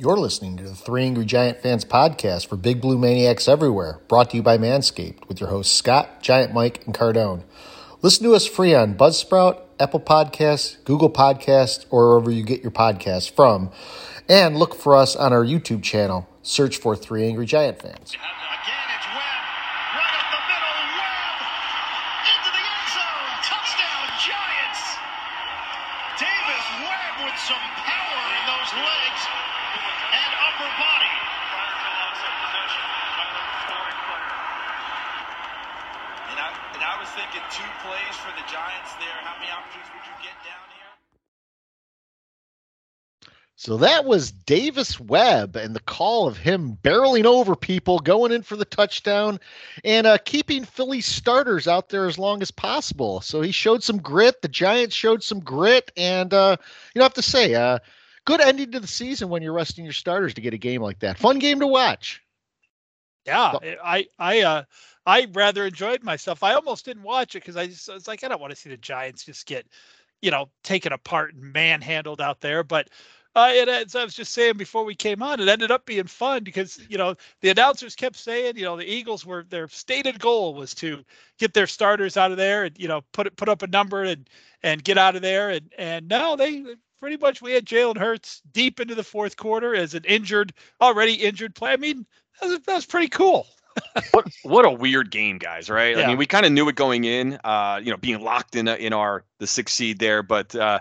You're listening to the Three Angry Giant Fans podcast for Big Blue Maniacs Everywhere, brought to you by Manscaped, with your hosts Scott, Giant Mike, and Cardone. Listen to us free on Buzzsprout, Apple Podcasts, Google Podcasts, or wherever you get your podcasts from. And look for us on our YouTube channel. Search for Three Angry Giant Fans. Again, it's Webb. Right up the middle. Webb into the end zone. Touchdown, Giants. Davis Webb with some power in those legs and upper body. And I, and I was thinking two plays for the Giants there. How many opportunities would you get down here? So that was Davis Webb and the call of him barreling over people, going in for the touchdown, and uh, keeping Philly starters out there as long as possible. So he showed some grit. The Giants showed some grit, and uh, you know, I have to say, uh, good ending to the season when you're resting your starters to get a game like that. Fun game to watch. Yeah, So- I I uh I rather enjoyed myself. I almost didn't watch it because I just I was like I don't want to see the Giants just get you know taken apart and manhandled out there. But uh, and as I was just saying before we came on, it ended up being fun because you know the announcers kept saying you know the Eagles were their stated goal was to get their starters out of there and you know put it put up a number and and get out of there and and now they pretty much we had Jalen Hurts deep into the fourth quarter as an injured already injured play. I mean that was, that was pretty cool. what what a weird game, guys. Right? I mean, we kind of knew it going in. Uh, you know, being locked in a, in our the sixth seed there, but uh,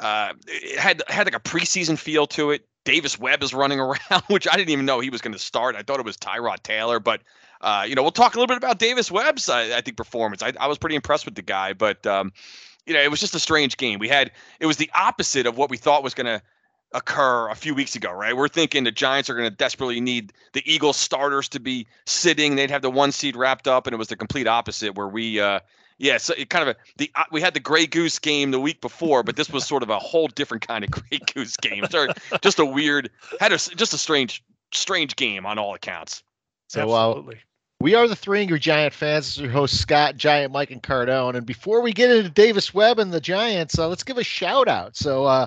uh, it had had like a preseason feel to it. Davis Webb is running around, which I didn't even know he was going to start. I thought it was Tyrod Taylor, but uh, you know, we'll talk a little bit about Davis Webb's I, I think performance. I, I was pretty impressed with the guy, but um, you know, it was just a strange game. We had it was the opposite of what we thought was going to occur a few weeks ago, right? We're thinking the Giants are going to desperately need the Eagles starters to be sitting. They'd have the one seed wrapped up, and it was the complete opposite where we, uh, yeah, so it kind of a, the uh, we had the Grey Goose game the week before, but this was sort of a whole different kind of Grey Goose game. So just a weird, had a just a strange, strange game on all accounts. So uh, Absolutely. We are the Three Angry Giant fans. This is your host Scott, Giant, Mike, and Cardone. And before we get into Davis Webb and the Giants, uh, let's give a shout out. So, uh,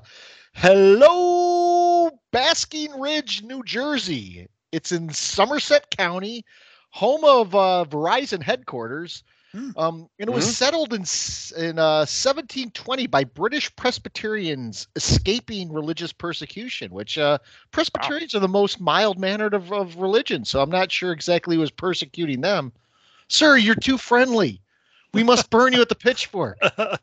hello, Basking Ridge, New Jersey. It's in Somerset County, home of uh, Verizon headquarters. Hmm. Um, and it was settled in in uh, 1720 by British Presbyterians escaping religious persecution, which uh, Presbyterians are the most mild mannered of, of religion, so I'm not sure exactly who was persecuting them. Sir, you're too friendly. We must burn you at the pitchfork.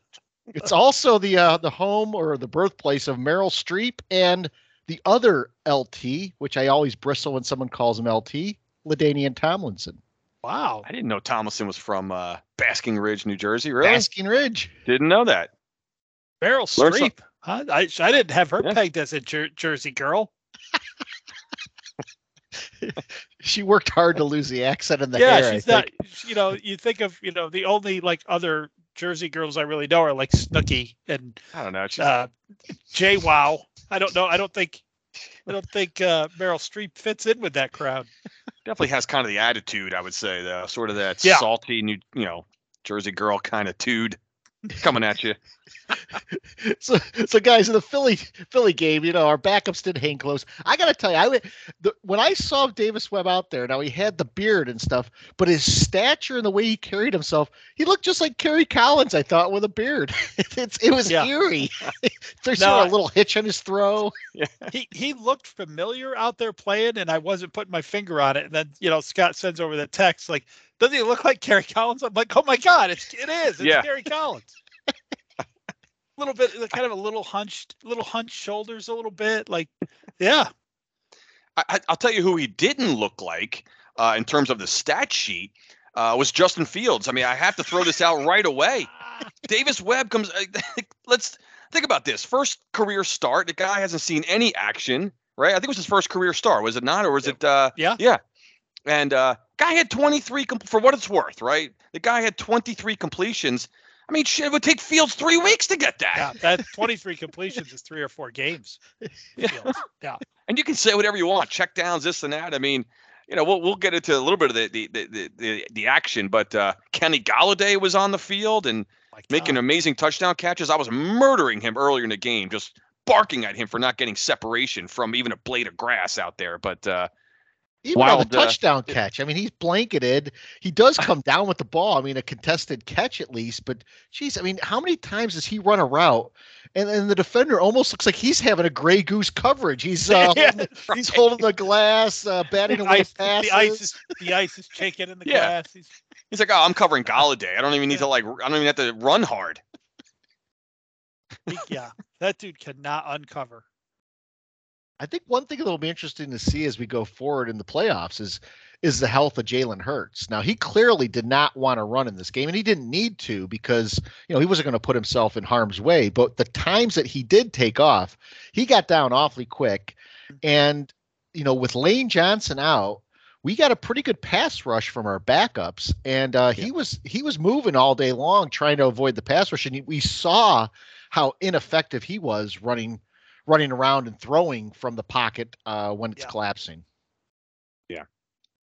It's also the uh, the home or the birthplace of Meryl Streep and the other LT, which I always bristle when someone calls him LT, LaDainian Tomlinson. Wow. I didn't know Tomlinson was from uh, Basking Ridge, New Jersey. Really? Basking Ridge. Didn't know that. Meryl Learn Streep. Huh? I I didn't have her Yeah. pegged as a Jer- Jersey girl. She worked hard to lose the accent and the yeah, hair. I she's not. You know, you think of you know the only like other Jersey girls I really know are like Snooki and I don't know. She's, uh, Jay Wow. I don't know. I don't think. I don't think uh, Meryl Streep fits in with that crowd. Definitely has kind of the attitude, I would say, though. Sort of that Yeah. salty, new, you know, Jersey girl kind of tude coming at you. so, so guys, in the Philly Philly game, you know, our backups did hang close. I got to tell you, I the, when I saw Davis Webb out there, now he had the beard and stuff, but his stature and the way he carried himself, he looked just like Kerry Collins. I thought with a beard. it's it was Yeah. eerie. There's No, sort of I- a little hitch on his throw. He he looked familiar out there playing, and I wasn't putting my finger on it. And then you know Scott sends over the text like, "Doesn't he look like Kerry Collins?" I'm like, "Oh my God, it's it is. It's Yeah. Kerry Collins." a little bit, kind of a little hunched, little hunched shoulders, a little bit like, yeah. I, I- I'll tell you who he didn't look like uh, in terms of the stat sheet uh, was Justin Fields. I mean, I have to throw this out right away. Davis Webb comes. let's think about this. First career start. The guy hasn't seen any action, right? I think it was his first career start. Was it not, or was it? Uh, Yeah. Yeah. And uh, guy had 23 com- for what it's worth, right? The guy had 23 completions. I mean, shit, it would take Fields three weeks to get that. Yeah, that 23 completions is three or four games. Fields. Yeah. and you can say whatever you want, check downs, this and that. I mean, you know, we'll we'll get into a little bit of the the the the, the, action, but uh, Kenny Golladay was on the field and My making God. amazing touchdown catches. I was murdering him earlier in the game, just barking at him for not getting separation from even a blade of grass out there. But uh, Even on Wild, the uh, touchdown catch, I mean, he's blanketed. He does come down with the ball. I mean, a contested catch at least. But geez, I mean, how many times does he run a route, and then the defender almost looks like he's having a gray goose coverage. He's uh, Yeah, holding, he's holding the glass, uh, batting the away ice, passes. the ice is the ice is shaking in the Yeah. glass. He's, he's like, oh, I'm covering Golladay. I don't even need to like. I don't even have to run hard. yeah, that dude cannot uncover. I think one thing that'll be interesting to see as we go forward in the playoffs is is the health of Jalen Hurts. Now he clearly did not want to run in this game, and he didn't need to because you know he wasn't going to put himself in harm's way. But the times that he did take off, he got down awfully quick, and you know with Lane Johnson out. We got a pretty good pass rush from our backups, and uh, he was he was moving all day long trying to avoid the pass rush, and we saw how ineffective he was running running around and throwing from the pocket uh, when it's Yeah. collapsing. Yeah,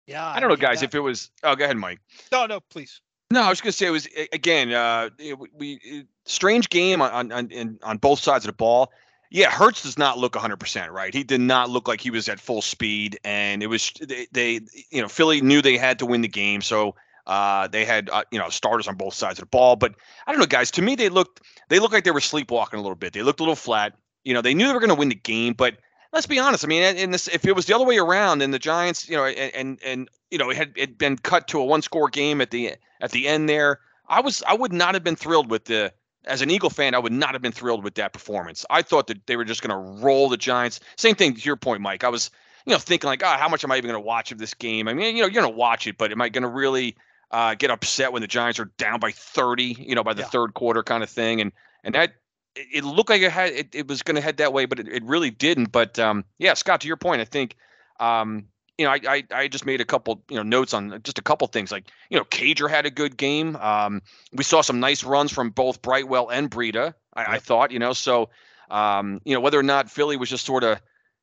Yeah. I don't know, guys. that- If it was, oh, go ahead, Mike. no, no, please. No, I was going to say it was again. Uh, it, we it- strange game on on on, in, on both sides of the ball. Yeah, Hurts does not look 100% right. He did not look like he was at full speed, and it was they, they you know Philly knew they had to win the game, so uh, they had uh, you know starters on both sides of the ball. But I don't know, guys. To me, they looked they looked like they were sleepwalking a little bit. They looked a little flat. You know, they knew they were going to win the game, but let's be honest. I mean, in this, if it was the other way around, and the Giants, you know, and and, and you know, it had it been cut to a one score game at the at the end there. I was I would not have been thrilled with the as an Eagle fan, I would not have been thrilled with that performance. I thought that they were just going to roll the Giants. Same thing to your point, Mike. I was, you know, thinking like, ah, how much am I even going to watch of this game? I mean, you know, you're going to watch it, but am I going to really uh, get upset when the Giants are down by 30, you know, by the Yeah. third quarter kind of thing? And and that it, it looked like it had it, it was going to head that way, but it, it really didn't. But um, yeah, Scott, to your point, I think. Um, you know, I, I I just made a couple you know notes on just a couple things like you know Cager had a good game. Um, we saw some nice runs from both Brightwell and Breida. I, I thought you know so um, you know whether or not Philly was just sort of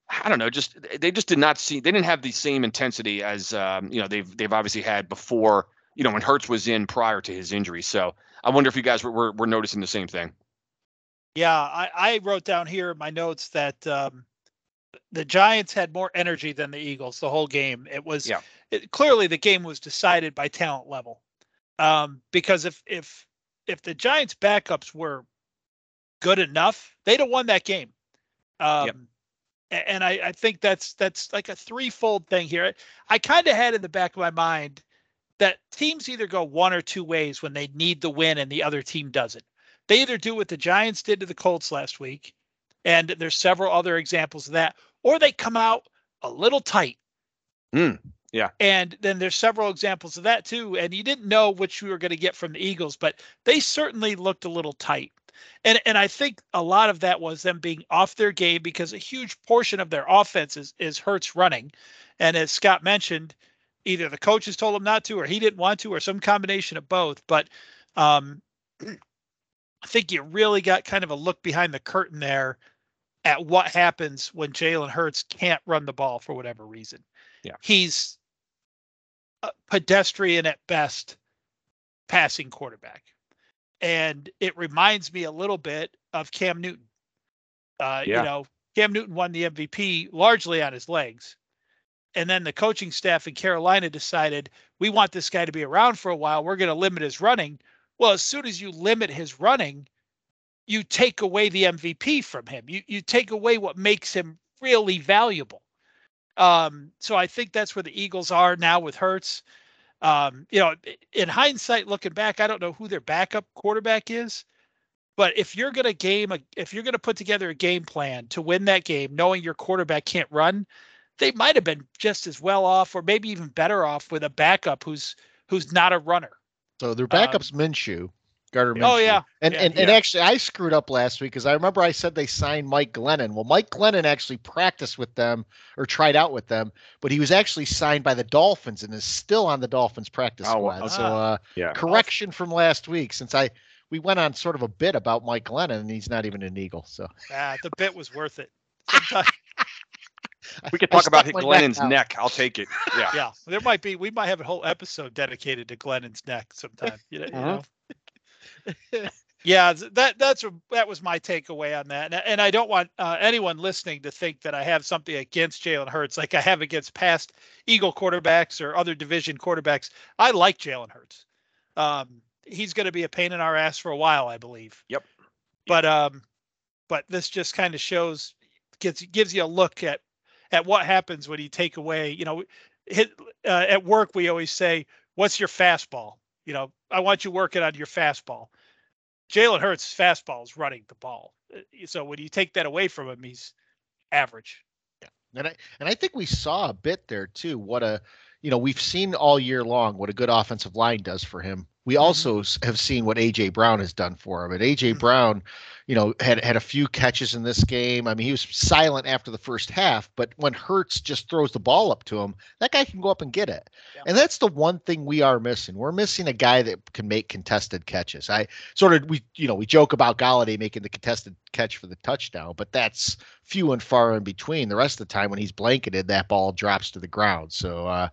I don't know just they just did not see they didn't have the same intensity as um, you know they've they've obviously had before you know when Hurts was in prior to his injury. So I wonder if you guys were were, were noticing the same thing. Yeah, I, I wrote down here in my notes that um, the Giants had more energy than the Eagles the whole game. It was Yeah. it, clearly the game was decided by talent level. Um, because if if if the Giants backups were good enough, they'd have won that game. Um, Yep. and I, I think that's that's like a threefold thing here. I kind of had in the back of my mind that teams either go one or two ways when they need the win and the other team doesn't. They either do what the Giants did to the Colts last week, and there's several other examples of that, or they come out a little tight. Mm, yeah. And then there's several examples of that too. And you didn't know which you were going to get from the Eagles, but they certainly looked a little tight. And and I think a lot of that was them being off their game because a huge portion of their offense is is Hurts running. And as Scott mentioned, either the coaches told him not to, or he didn't want to, or some combination of both. But um, I think you really got kind of a look behind the curtain there at what happens when Jalen Hurts can't run the ball for whatever reason. Yeah. He's a pedestrian at best passing quarterback. And it reminds me a little bit of Cam Newton. Uh, Yeah. You know, Cam Newton won the MVP largely on his legs. And then the coaching staff in Carolina decided we want this guy to be around for a while. We're going to limit his running. Well, as soon as you limit his running, you take away the MVP from him. You you take away what makes him really valuable. Um, so I think that's where the Eagles are now with Hurts. Um, you know, in hindsight, looking back, I don't know who their backup quarterback is, but if you're gonna game a, if you're gonna put together a game plan to win that game, knowing your quarterback can't run, they might have been just as well off, or maybe even better off with a backup who's who's not a runner. So their backups Minshew, Gardner Minshew. Um, Oh, yeah. and Yeah, and, and actually I screwed up last week because I remember I said they signed Mike Glennon. Well, Mike Glennon actually practiced with them or tried out with them, but he was actually signed by the Dolphins and is still on the Dolphins practice Oh, wow. squad. So uh, Yeah. correction from last week since I we went on sort of a bit about Mike Glennon and he's not even an Eagle. So Ah, the bit was worth it. Sometimes, We could talk about stuck Glennon's out. neck. I'll take it. Yeah. yeah, there might be. We might have a whole episode dedicated to Glennon's neck sometime. You know, Uh-huh. know? Yeah, th- that that's a, that was my takeaway on that, and, and I don't want uh, anyone listening to think that I have something against Jalen Hurts like I have against past Eagle quarterbacks or other division quarterbacks. I like Jalen Hurts. Um, he's going to be a pain in our ass for a while, I believe. Yep. But um, but this just kind of shows gets gives you a look at at what happens when you take away. You know, hit uh, at work we always say, "What's your fastball?" You know, I want you working on your fastball. Jalen Hurts' fastball is running the ball. Uh, So when you take that away from him, he's average. Yeah. And I and I think we saw a bit there too. What a you know we've seen all year long what a good offensive line does for him. We also have seen what AJ Brown has done for him. And AJ Mhm. Brown, you know, had had a few catches in this game. I mean, he was silent after the first half, but when Hurts just throws the ball up to him, that guy can go up and get it. Yeah. And that's the one thing we are missing. We're missing a guy that can make contested catches. I sort of we you know we joke about Golladay making the contested catch for the touchdown, but that's few and far in between. The rest of the time when he's blanketed, that ball drops to the ground. So uh,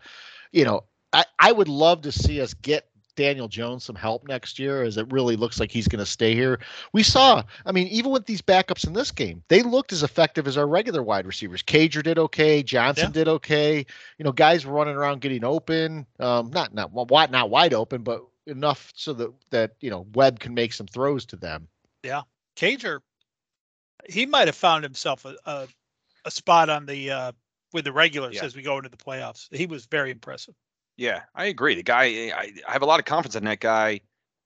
you know, I, I would love to see us get Daniel Jones some help next year as it really looks like he's going to stay here. We saw, I mean, even with these backups in this game, they looked as effective as our regular wide receivers. Cager did okay, Johnson Yeah. did okay. You know, guys were running around getting open, um, not not wide not wide open, but enough so that that you know Webb can make some throws to them. Yeah, Cager, he might have found himself a, a, a spot on the uh, with the regulars Yeah. as we go into the playoffs. He was very impressive. Yeah, I agree. The guy, I, I have a lot of confidence in that guy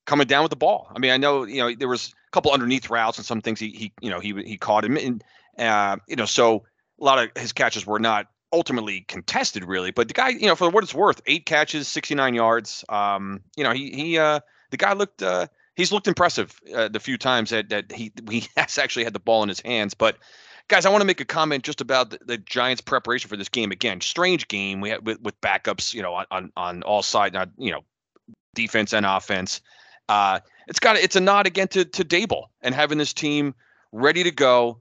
coming down with the ball. I mean, I know you know there was a couple underneath routes and some things he he you know he he caught him and uh, you know so a lot of his catches were not ultimately contested really, but the guy you know for what it's worth, eight catches, 69 yards. Um, you know he he uh the guy looked uh he's looked impressive uh, the few times that that he he has actually had the ball in his hands, but. Guys, I want to make a comment just about the, the Giants' preparation for this game. Again, strange game. We had with, with backups, you know, on on, on all sides, not you know, defense and offense. Uh, it's got it's a nod again to to Daboll and having this team ready to go.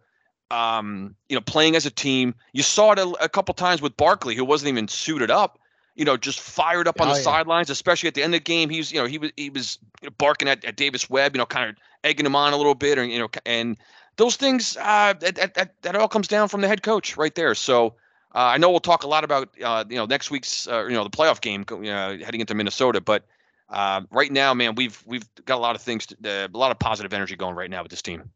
Um, you know, playing as a team. You saw it a, a couple times with Barkley, who wasn't even suited up. You know, just fired up on Oh, the yeah. sidelines, especially at the end of the game. He was, you know, he was he was barking at, at Davis Webb, you know, kind of egging him on a little bit, or you know, and those things uh, that, that, that all comes down from the head coach right there. So uh, I know we'll talk a lot about uh, you know next week's uh, you know the playoff game go- heading into Minnesota, but uh, right now, man, we've we've got a lot of things, to, uh, a lot of positive energy going right now with this team.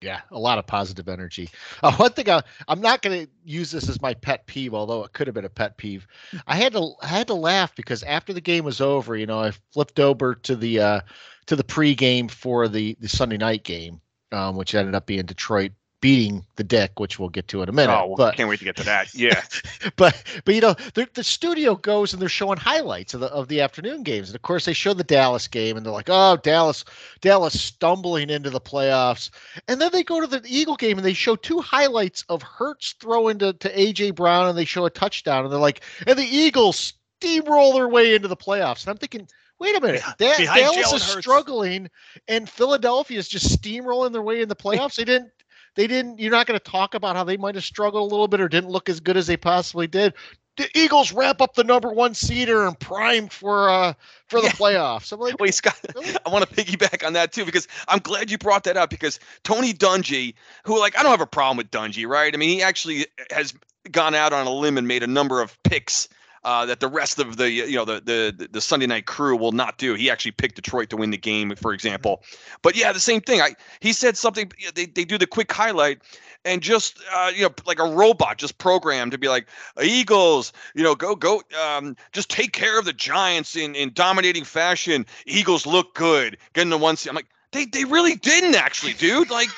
Yeah, a lot of positive energy. Uh, one thing I, I'm not going to use this as my pet peeve, although it could have been a pet peeve. I had to I had to laugh because after the game was over, you know, I flipped over to the uh, to the pregame for the the Sunday night game, um, which ended up being Detroit beating the Dick, which we'll get to in a minute. oh, but can't wait to get to that. Yeah, but but you know the, the studio goes and they're showing highlights of the of the afternoon games and of course they show the Dallas game and they're like oh Dallas Dallas stumbling into the playoffs and then they go to the Eagle game and they show two highlights of Hurts throwing to, to AJ Brown and they show a touchdown and they're like and the Eagles steamroll their way into the playoffs and I'm thinking wait a minute Da- Dallas Jalen is Hurts. struggling and Philadelphia is just steamrolling their way in the playoffs they didn't they didn't you're not going to talk about how they might have struggled a little bit or didn't look as good as they possibly did the eagles wrap up the number one seeder and primed for uh for the Yeah. playoffs i'm like Well, Scott, Really? I want to piggyback on that too because I'm glad you brought that up because Tony Dungy, who like I don't have a problem with Dungy, right? I mean, he actually has gone out on a limb and made a number of picks uh, that the rest of the you know the, the the Sunday night crew will not do. He actually picked Detroit to win the game, for example. But yeah, the same thing. I he said something. They they do the quick highlight. And just uh, you know, like a robot, just programmed to be like Eagles. You know, go go. Um, just take care of the Giants in in dominating fashion. Eagles look good. Getting the one. seed. I'm like, they they really didn't actually, dude. Like,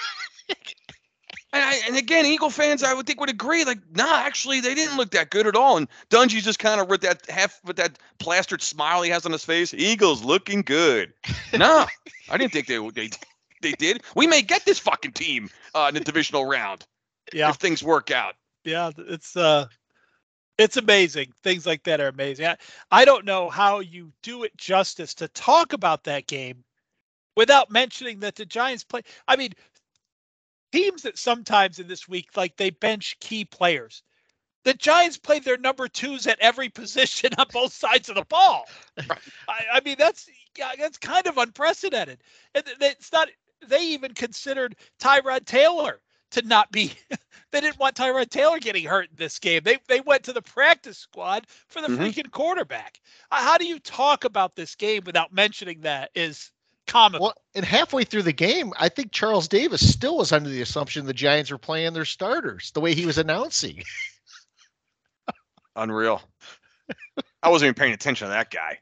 and, I, and again, Eagle fans, I would think would agree. Like, nah, actually, they didn't look that good at all. And Dungy's just kind of with that half with that plastered smile he has on his face. Eagles looking good. nah, I didn't think they they they did. We may get this fucking team uh, in the divisional round Yeah, if things work out. yeah, it's uh, it's amazing. Things like that are amazing. I, I don't know how you do it justice to talk about that game without mentioning that the Giants play. I mean, teams that sometimes in this week like they bench key players. The Giants played their number twos at every position on both sides of the ball. I, I mean, that's yeah, that's kind of unprecedented. And it's not they even considered Tyrod Taylor to not be. they didn't want Tyrod Taylor getting hurt in this game. They they went to the practice squad for the Mhm. freaking quarterback. How do you talk about this game without mentioning that? Is comical. Well, and halfway through the game, I think Charles Davis still was under the assumption the Giants were playing their starters the way he was announcing. Unreal. I wasn't even paying attention to that guy.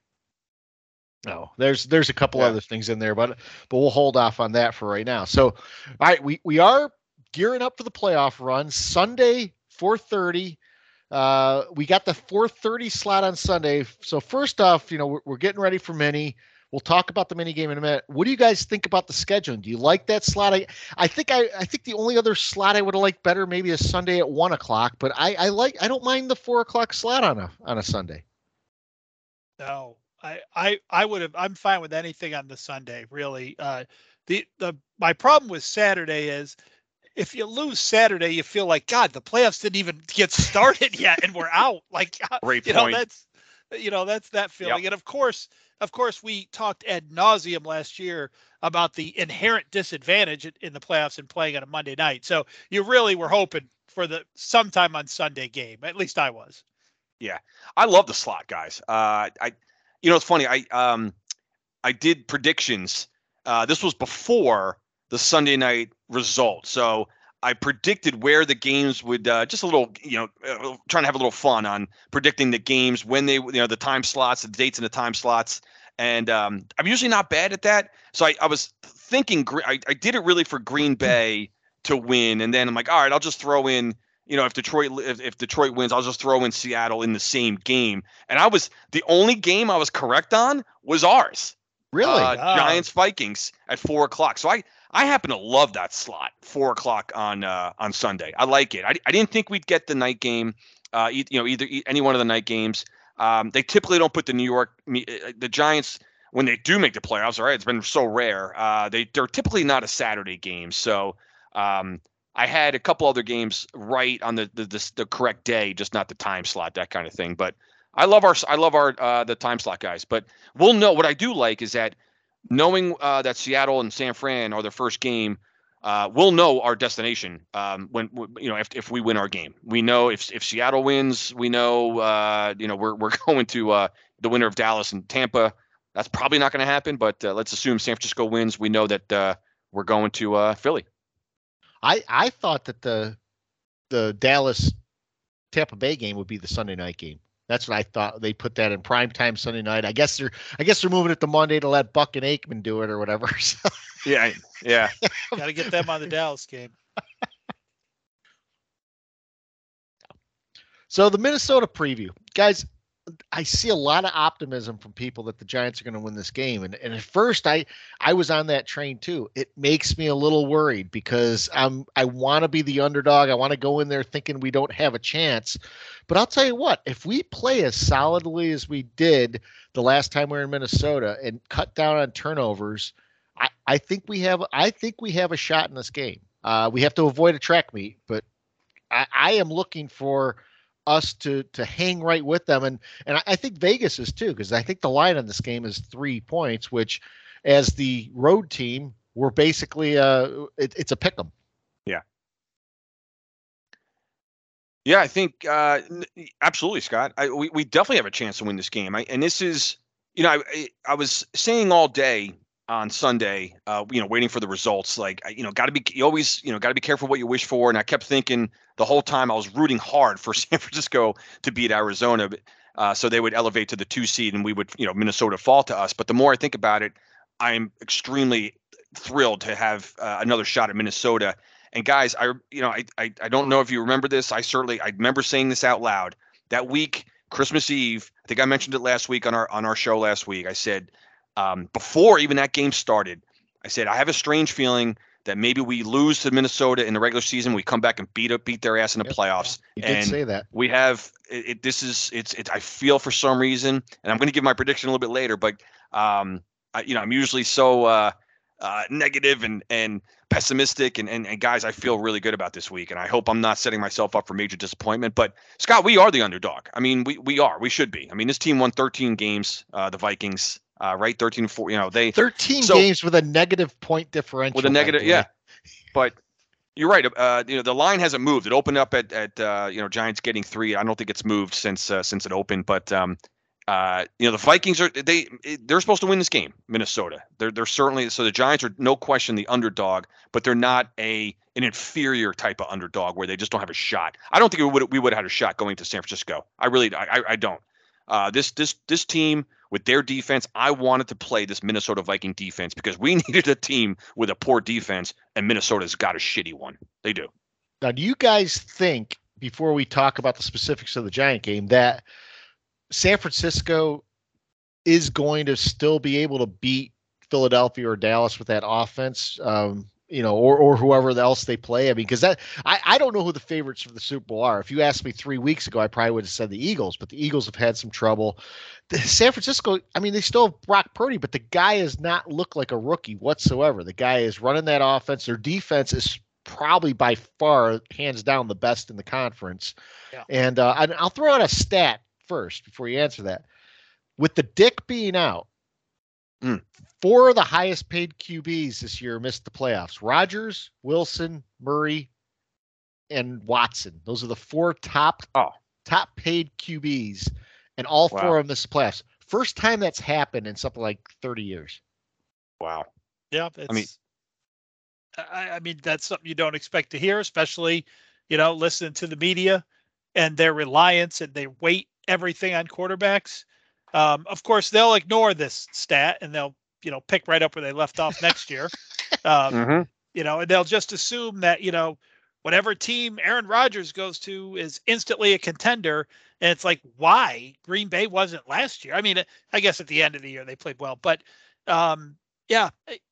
No, there's there's a couple Yeah. other things in there, but but we'll hold off on that for right now. So, all right, we we are gearing up for the playoff run. Sunday, 4:30. Uh, we got the 4:30 slot on Sunday. So first off, you know, we're, we're getting ready for mini. We'll talk about the mini game in a minute. What do you guys think about the scheduling? Do you like that slot? I, I think I, I think the only other slot I would have liked better maybe a Sunday at one o'clock, but I, I like I don't mind the four o'clock slot on a on a Sunday. No, I, I, I would have. I'm fine with anything on the Sunday. Really, uh, the the my problem with Saturday is if you lose Saturday, you feel like God, the playoffs didn't even get started yet, and we're out. Like, Great you know, that's you know that's that feeling. And of course, of course, we talked ad nauseum last year about the inherent disadvantage in- the playoffs and playing on a Monday night. So you really were hoping for the sometime on Sunday game. At least I was. Yeah, I love the slot, guys. Uh, I, you know, it's funny. I um, I did predictions. Uh, this was before the Sunday night result, so I predicted where the games would. Uh, just a little, you know, uh, trying to have a little fun on predicting the games when they, you know, the time slots, the dates, and the time slots. And um, I'm usually not bad at that. So I, I was thinking, I, I did it really for Green Bay to win, and then I'm like, all right, I'll just throw in you know, if Detroit if, if Detroit wins, I'll just throw in Seattle in the same game. And I was the only game I was correct on was ours. Really? Uh. Giants Vikings at four o'clock. So I I happen to love that slot, four o'clock on uh, on Sunday. I like it. I, I didn't think we'd get the night game. Uh, you know, either any one of the night games. Um, they typically don't put the New York uh, the Giants when they do make the playoffs. All right, it's been so rare. Uh, they they're typically not a Saturday game. So um, I had a couple other games right on the the, the the correct day, just not the time slot, that kind of thing. But I love our I love our uh, the time slot guys. But we'll know what I do like is that knowing uh, that Seattle and San Fran are their first game. Uh, we'll know our destination um, when you know if, if we win our game. We know if if Seattle wins, we know uh, you know we're we're going to uh, the winner of Dallas and Tampa. That's probably not going to happen, but uh, let's assume San Francisco wins. We know that uh, we're going to Philly. I I thought that the the Dallas Tampa Bay game would be the Sunday night game. That's what I thought. They put that in prime time Sunday night. I guess they're I guess they're moving it to Monday to let Buck and Aikman do it or whatever. So, Yeah, yeah. Got to get them on the Dallas game. so the Minnesota preview, guys. I see a lot of optimism from people that the Giants are going to win this game, and and at first I I was on that train too. It makes me a little worried because I'm I want to be the underdog. I want to go in there thinking we don't have a chance. But I'll tell you what, if we play as solidly as we did the last time we were in Minnesota and cut down on turnovers, I, I think we have I think we have a shot in this game. Uh, we have to avoid a track meet, but I, I am looking for us to to hang right with them, and and I, think Vegas is too because I think the line on this game is three points, which as the road team we're basically uh it, it's a pick 'em. Yeah, Yeah, I think uh, absolutely, Scott. I, we we definitely have a chance to win this game. I, and this is, you know, I I was saying all day on Sunday, uh, you know, waiting for the results. Like, you know, got to be you always, you know, got to be careful what you wish for. And I kept thinking the whole time I was rooting hard for San Francisco to beat Arizona, uh, so they would elevate to the two seed, and we would, you know, Minnesota fall to us. But the more I think about it, I'm extremely thrilled to have uh, another shot at Minnesota. And guys, I you know I, I I don't know if you remember this. I certainly I remember saying this out loud that week, Christmas Eve. I think I mentioned it last week on our on our show last week. I said um, before even that game started, I said I have a strange feeling that maybe we lose to Minnesota in the regular season. We come back and beat up beat their ass in the Yep. playoffs. You did say that. we have it, it this is it's it i feel for some reason and i'm going to give my prediction a little bit later but um I, you know i'm usually so uh uh negative and and pessimistic and, and and guys i feel really good about this week and i hope i'm not setting myself up for major disappointment but scott we are the underdog i mean we we are we should be i mean this team won 13 games uh the vikings uh, right? 13, four, You know, they 13 So- games with a negative point differential. with a negative, yeah. But you're right. Uh, you know, the line hasn't moved. It opened up at at uh, you know Giants getting three. I don't think it's moved since uh, since it opened. But um, uh, you know, the Vikings are they they're supposed to win this game. Minnesota. They're they're certainly so the Giants are no question the underdog, but they're not a an inferior type of underdog where they just don't have a shot. I don't think we would we would have had a shot going to San Francisco. I really I I, I don't. Uh, this this this team with their defense, I wanted to play this Minnesota Viking defense because we needed a team with a poor defense, and Minnesota's got a shitty one. They do. Now, do you guys think before we talk about the specifics of the Giant game that San Francisco is going to still be able to beat Philadelphia or Dallas with that offense? Um, you know, or or whoever else they play. I mean, because that I, I don't know who the favorites for the Super Bowl are. If you asked me three weeks ago, I probably would have said the Eagles, but the Eagles have had some trouble. The San Francisco, I mean, they still have Brock Purdy, but the guy does not look like a rookie whatsoever. The guy is running that offense. Their defense is probably by far, hands down, the best in the conference. Yeah. And uh, and I'll throw out a stat first before you answer that. With the Dick being out, Mm. four of the highest paid QBs this year missed the playoffs. Rodgers, Wilson, Murray, and Watson. Those are the four top Oh. top paid QBs, and all Wow. four of them missed the playoffs. First time that's happened in something like 30 years. Wow. Yeah, it's, I mean- I, I mean that's something you don't expect to hear, especially you know listening to the media and their reliance and they weight everything on quarterbacks. Um, of course, they'll ignore this stat and they'll you know pick right up where they left off next year. Um, Mm-hmm. you know, and they'll just assume that you know whatever team Aaron Rodgers goes to is instantly a contender. And it's like, why Green Bay wasn't last year? I mean, I guess at the end of the year they played well, but um, yeah, it-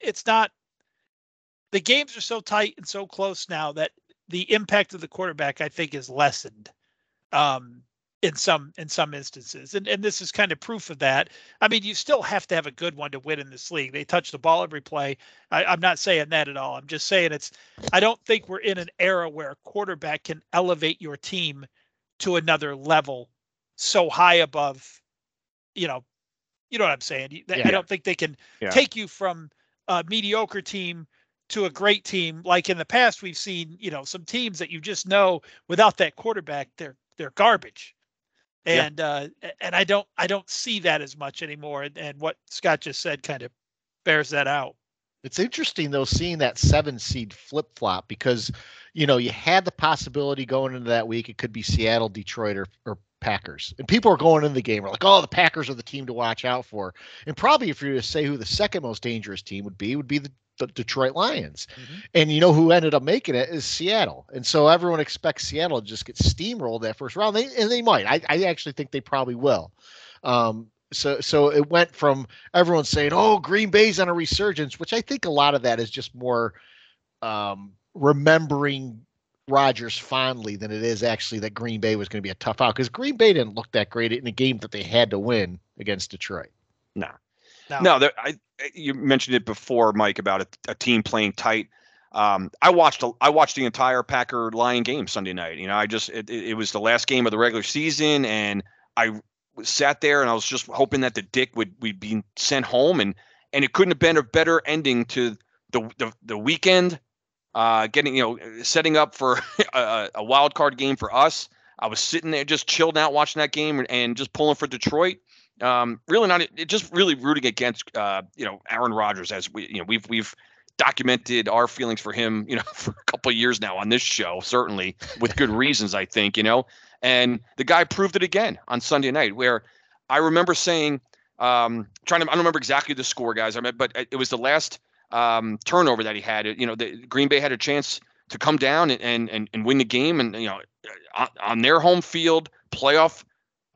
it's not. The games are so tight and so close now that the impact of the quarterback, I think, is lessened. Um, in some in some instances, and and this is kind of proof of that. I mean, you still have to have a good one to win in this league. They touch the ball every play. I, I'm not saying that at all. I'm just saying it's. I don't think we're in an era where a quarterback can elevate your team to another level so high above, you know, you know what I'm saying. I Yeah. don't think they can Yeah. take you from a mediocre team to a great team. Like in the past, we've seen, you know, some teams that you just know without that quarterback, they're they're garbage. Yeah. And uh, and I don't I don't see that as much anymore. And, and what Scott just said kind of bears that out. It's interesting though seeing that seven seed flip flop because you know you had the possibility going into that week it could be Seattle, Detroit, or, or Packers, and people are going into the game are like, oh, the Packers are the team to watch out for, and probably if you were to say who the second most dangerous team would be, would be the, the Detroit Lions, Mhm. and you know who ended up making it is Seattle, and so everyone expects Seattle to just get steamrolled that first round, they, and they might. I, I actually think they probably will. Um, so so it went from everyone saying, "Oh, Green Bay's on a resurgence," which I think a lot of that is just more um, remembering Rodgers fondly than it is actually that Green Bay was going to be a tough out because Green Bay didn't look that great in a game that they had to win against Detroit. Now, No, there, I you mentioned it before, Mike, about a, a team playing tight. Um, I watched a, I watched the entire Packer Lion game Sunday night. You know, I just it, it, it was the last game of the regular season, and I sat there and I was just hoping that the Dick would would be sent home, and and it couldn't have been a better ending to the the, the weekend. Uh, getting you know setting up for a, a wild card game for us. I was sitting there just chilled out watching that game and, just pulling for Detroit um, really not it just really rooting against uh, you know Aaron Rodgers as we you know we've we've documented our feelings for him you know for a couple years now on this show certainly with good reasons I think you know and the guy proved it again on Sunday night where I remember saying um, trying to I don't remember exactly the score guys I mean but it was the last um, turnover that he had you know the Green Bay had a chance to come down and and and, win the game and you know on, on their home field playoff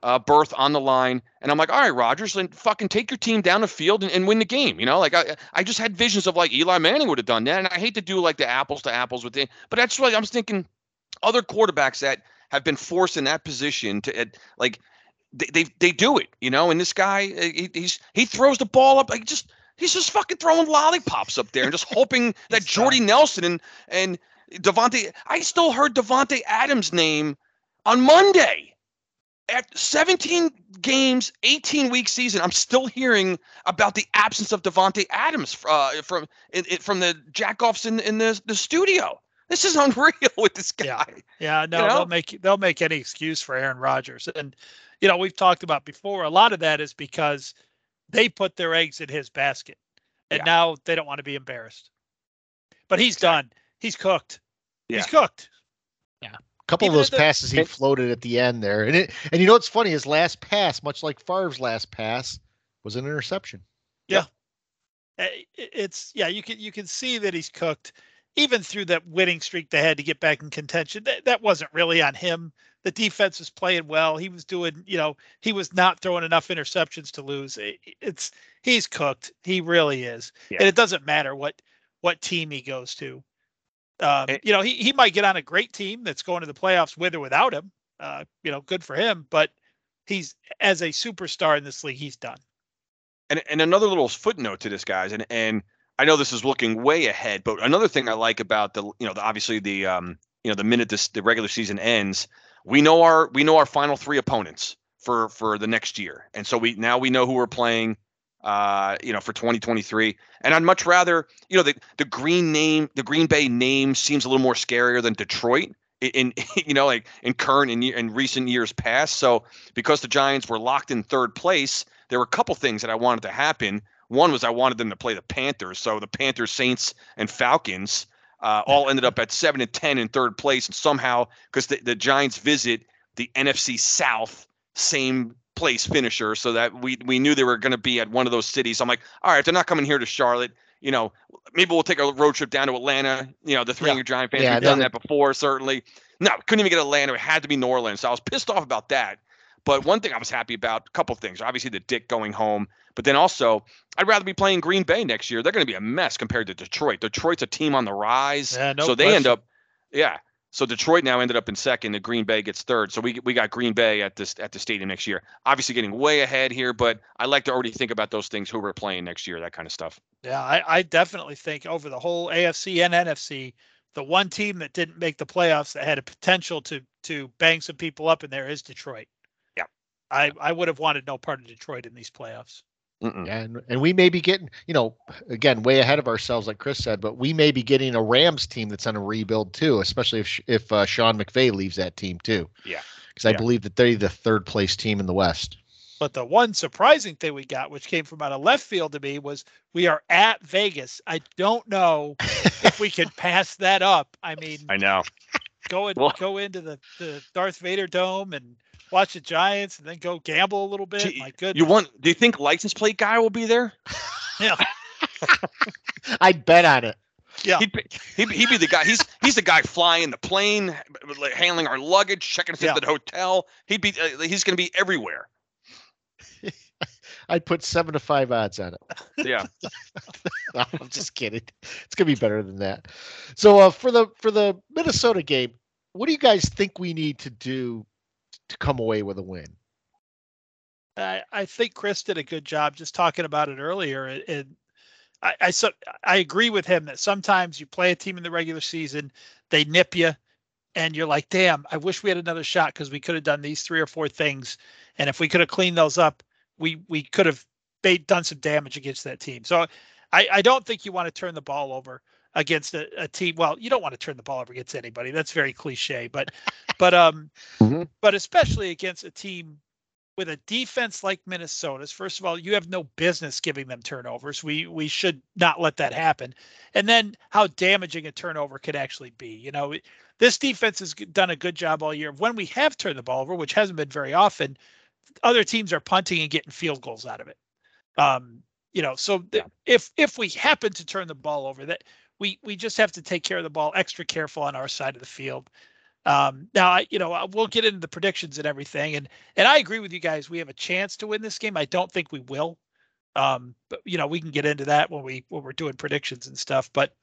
uh, berth on the line. And I'm like, all right, Rodgers, then fucking take your team down the field and, and win the game. You know, like I, I just had visions of like Eli Manning would have done that. And I hate to do like the apples to apples with it, but that's what I'm thinking. Other quarterbacks that have been forced in that position to uh, like they, they they do it, you know. And this guy, uh, he, he's he throws the ball up like just he's just fucking throwing lollipops up there and just hoping that Jordy Nelson and and Davante. I still heard Davante Adams' name on Monday. At 17 games, 18 week season, I'm still hearing about the absence of Davante Adams uh, from it, it, from the jackoffs in in the, the studio. This is unreal with this guy. Yeah, yeah no, You know? they'll make they'll make any excuse for Aaron Rodgers, and you know we've talked about before. A lot of that is because they put their eggs in his basket, and Yeah. now they don't want to be embarrassed. But he's done. He's cooked. Yeah. He's cooked. Yeah. A couple Even of those the- passes he and- floated at the end there, and it and you know what's funny? His last pass, much like Favre's last pass, was an interception. Yeah. Eh, i- It's yeah, you can you can see that he's cooked. Even through that winning streak they had to get back in contention, that, that wasn't really on him. The defense was playing well. He was doing, you know, he was not throwing enough interceptions to lose. I- It's he's cooked. He really is. Yeah. And it doesn't matter what what team he goes to. Um, And- you know, he, he might get on a great team that's going to the playoffs with or without him. Uh, you know, good for him. But he's as a superstar in this league, he's done. And and another little footnote to this, guys, and and I know this is looking way ahead, but another thing I like about the you know the, obviously the um you know the minute this the regular season ends, we know our we know our final three opponents for for the next year, and so we now we know who we're playing. Uh, you know, for 2023, and I'd much rather, you know, the the green name, the Green Bay name seems a little more scarier than Detroit in, you know, like in current and in, in recent years past. So because the Giants were locked in third place, there were a couple things that I wanted to happen. One was I wanted them to play the Panthers. So the Panthers, Saints, and Falcons uh, all ended up at seven and ten in third place, and somehow because the, the Giants visit the NFC South, same place finisher, so that we we knew they were going to be at one of those cities. I'm like, all right, if they're not coming here to Charlotte. You know, maybe we'll take a road trip down to Atlanta. You know, the three Yeah. you Giant fans, Yeah, we've done that before, certainly. No, couldn't even get Atlanta. It had to be New Orleans. So I was pissed off about that. But one thing I was happy about, a couple things. Obviously, the Dick going home, but then also, I'd rather be playing Green Bay next year. They're going to be a mess compared to Detroit. Detroit's a team on the rise, Yeah, no so they end up, yeah. So Detroit now ended up in second, and Green Bay gets third. So we we got Green Bay at this at the stadium next year. Obviously, getting way ahead here, but I like to already think about those things. Who we're playing next year, that kind of stuff. Yeah, I, I definitely think over the whole AFC and NFC, the one team that didn't make the playoffs that had a potential to to bang some people up in there is Detroit. Yeah. I, I would have wanted no part of Detroit in these playoffs. Mm-mm. And and we may be getting, you know, again, way ahead of ourselves, like Chris said, but we may be getting a Rams team that's on a rebuild too, especially if if uh, Sean McVay leaves that team too. Yeah. because I Yeah. believe that they're the third place team in the West. But the one surprising thing we got, which came from out of left field to me, was we are at Vegas. I don't know if we can pass that up. I mean, I know. go and Well- go into the, the Darth Vader dome and watch the Giants and then go gamble a little bit. Gee, My goodness. You want? Do you think license plate guy will be there? yeah. I'd bet on it. Yeah. He'd be, he'd, be- he'd be the guy. He's he's the guy flying the plane, like, handling our luggage, checking us Yeah. into the hotel. He'd be uh, he's going to be everywhere. I'd put seven to five odds on it. Yeah. No, I'm just kidding. It's gonna be better than that. So uh, for the for the Minnesota game, what do you guys think we need to do to come away with a win? I, I think Chris did a good job just talking about it earlier. And- I, I so I agree with him that sometimes you play a team in the regular season, they nip you, and you're like, damn, I wish we had another shot because we could have done these three or four things. And if we could have cleaned those up, we we could have done some damage against that team. So I, I don't think you want to turn the ball over against a, a team. Well, you don't want to turn the ball over against anybody. That's very cliche, but but um Mhm. but especially against a team with a defense like Minnesota's, first of all, you have no business giving them turnovers. We we should not let that happen. And then how damaging a turnover could actually be. You know, this defense has done a good job all year. When we have turned the ball over, which hasn't been very often, other teams are punting and getting field goals out of it. Um, you know, so th- if if we happen to turn the ball over, that we we just have to take care of the ball extra careful on our side of the field. Um, now, I, you know, we'll get into the predictions and everything, and and I agree with you guys. We have a chance to win this game. I don't think we will. Um, but you know, we can get into that when we when we're doing predictions and stuff. But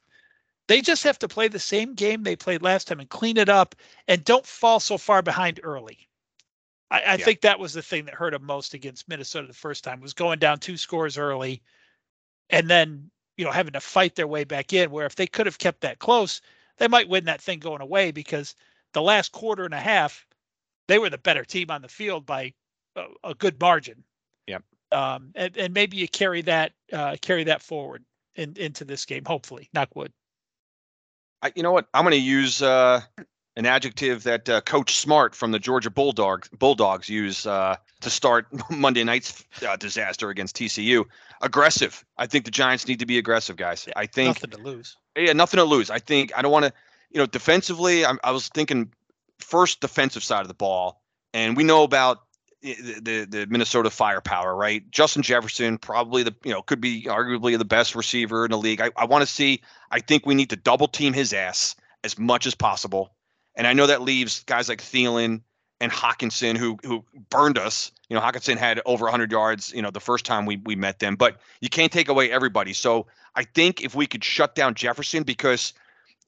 they just have to play the same game they played last time and clean it up, and don't fall so far behind early. I, I Yeah. think that was the thing that hurt them most against Minnesota the first time was going down two scores early, and then you know having to fight their way back in. Where if they could have kept that close, they might win that thing going away because the last quarter and a half, they were the better team on the field by a, a good margin. Yep. Um, and, and maybe you carry that uh, carry that forward in, into this game. Hopefully, knock wood. I, you know what? I'm going to use uh, an adjective that uh, Coach Smart from the Georgia Bulldogs Bulldogs use uh, to start Monday night's uh, disaster against TCU. Aggressive. I think the Giants need to be aggressive, guys. I think Nothing to lose. yeah, nothing to lose. I think I don't want to, you know, defensively. I, I was thinking first defensive side of the ball, and we know about the, the the Minnesota firepower, right? Justin Jefferson, probably the you know could be arguably the best receiver in the league. I, I want to see. I think we need to double team his ass as much as possible, and I know that leaves guys like Thielen and Hockenson who who burned us. You know, Hockenson had over 100 yards. You know, the first time we we met them, but you can't take away everybody. So I think if we could shut down Jefferson because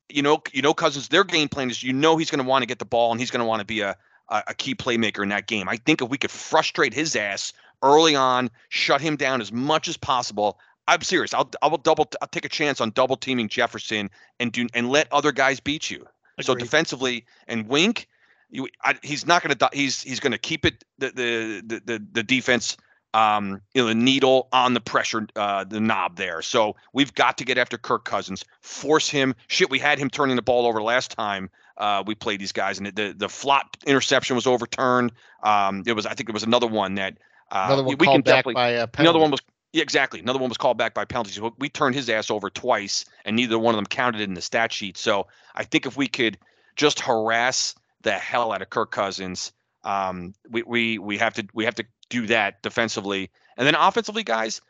you know, you know, Cousins, their game plan is you know he's going to want to get the ball and he's going to want to be a, a key playmaker in that game. I think if we could frustrate his ass early on, shut him down as much as possible. I'm serious. I'll I will double. I'll take a chance on double teaming Jefferson and do and let other guys beat you. So defensively and Wink, you, I, he's not going to. He's he's going to keep it the the the the, the defense. Um, you know, the needle on the pressure, uh, the knob there. So we've got to get after Kirk Cousins, force him. Shit, we had him turning the ball over last time uh, we played these guys, and the the flop interception was overturned. Um, it was, I think, it was another one that uh, Another one we can back definitely. by Another one was yeah, exactly. Another one was called back by penalties. We- turned his ass over twice, and neither one of them counted in the stat sheet. So I think if we could just harass the hell out of Kirk Cousins, um, we we we have to we have to do that defensively, and then offensively, guys.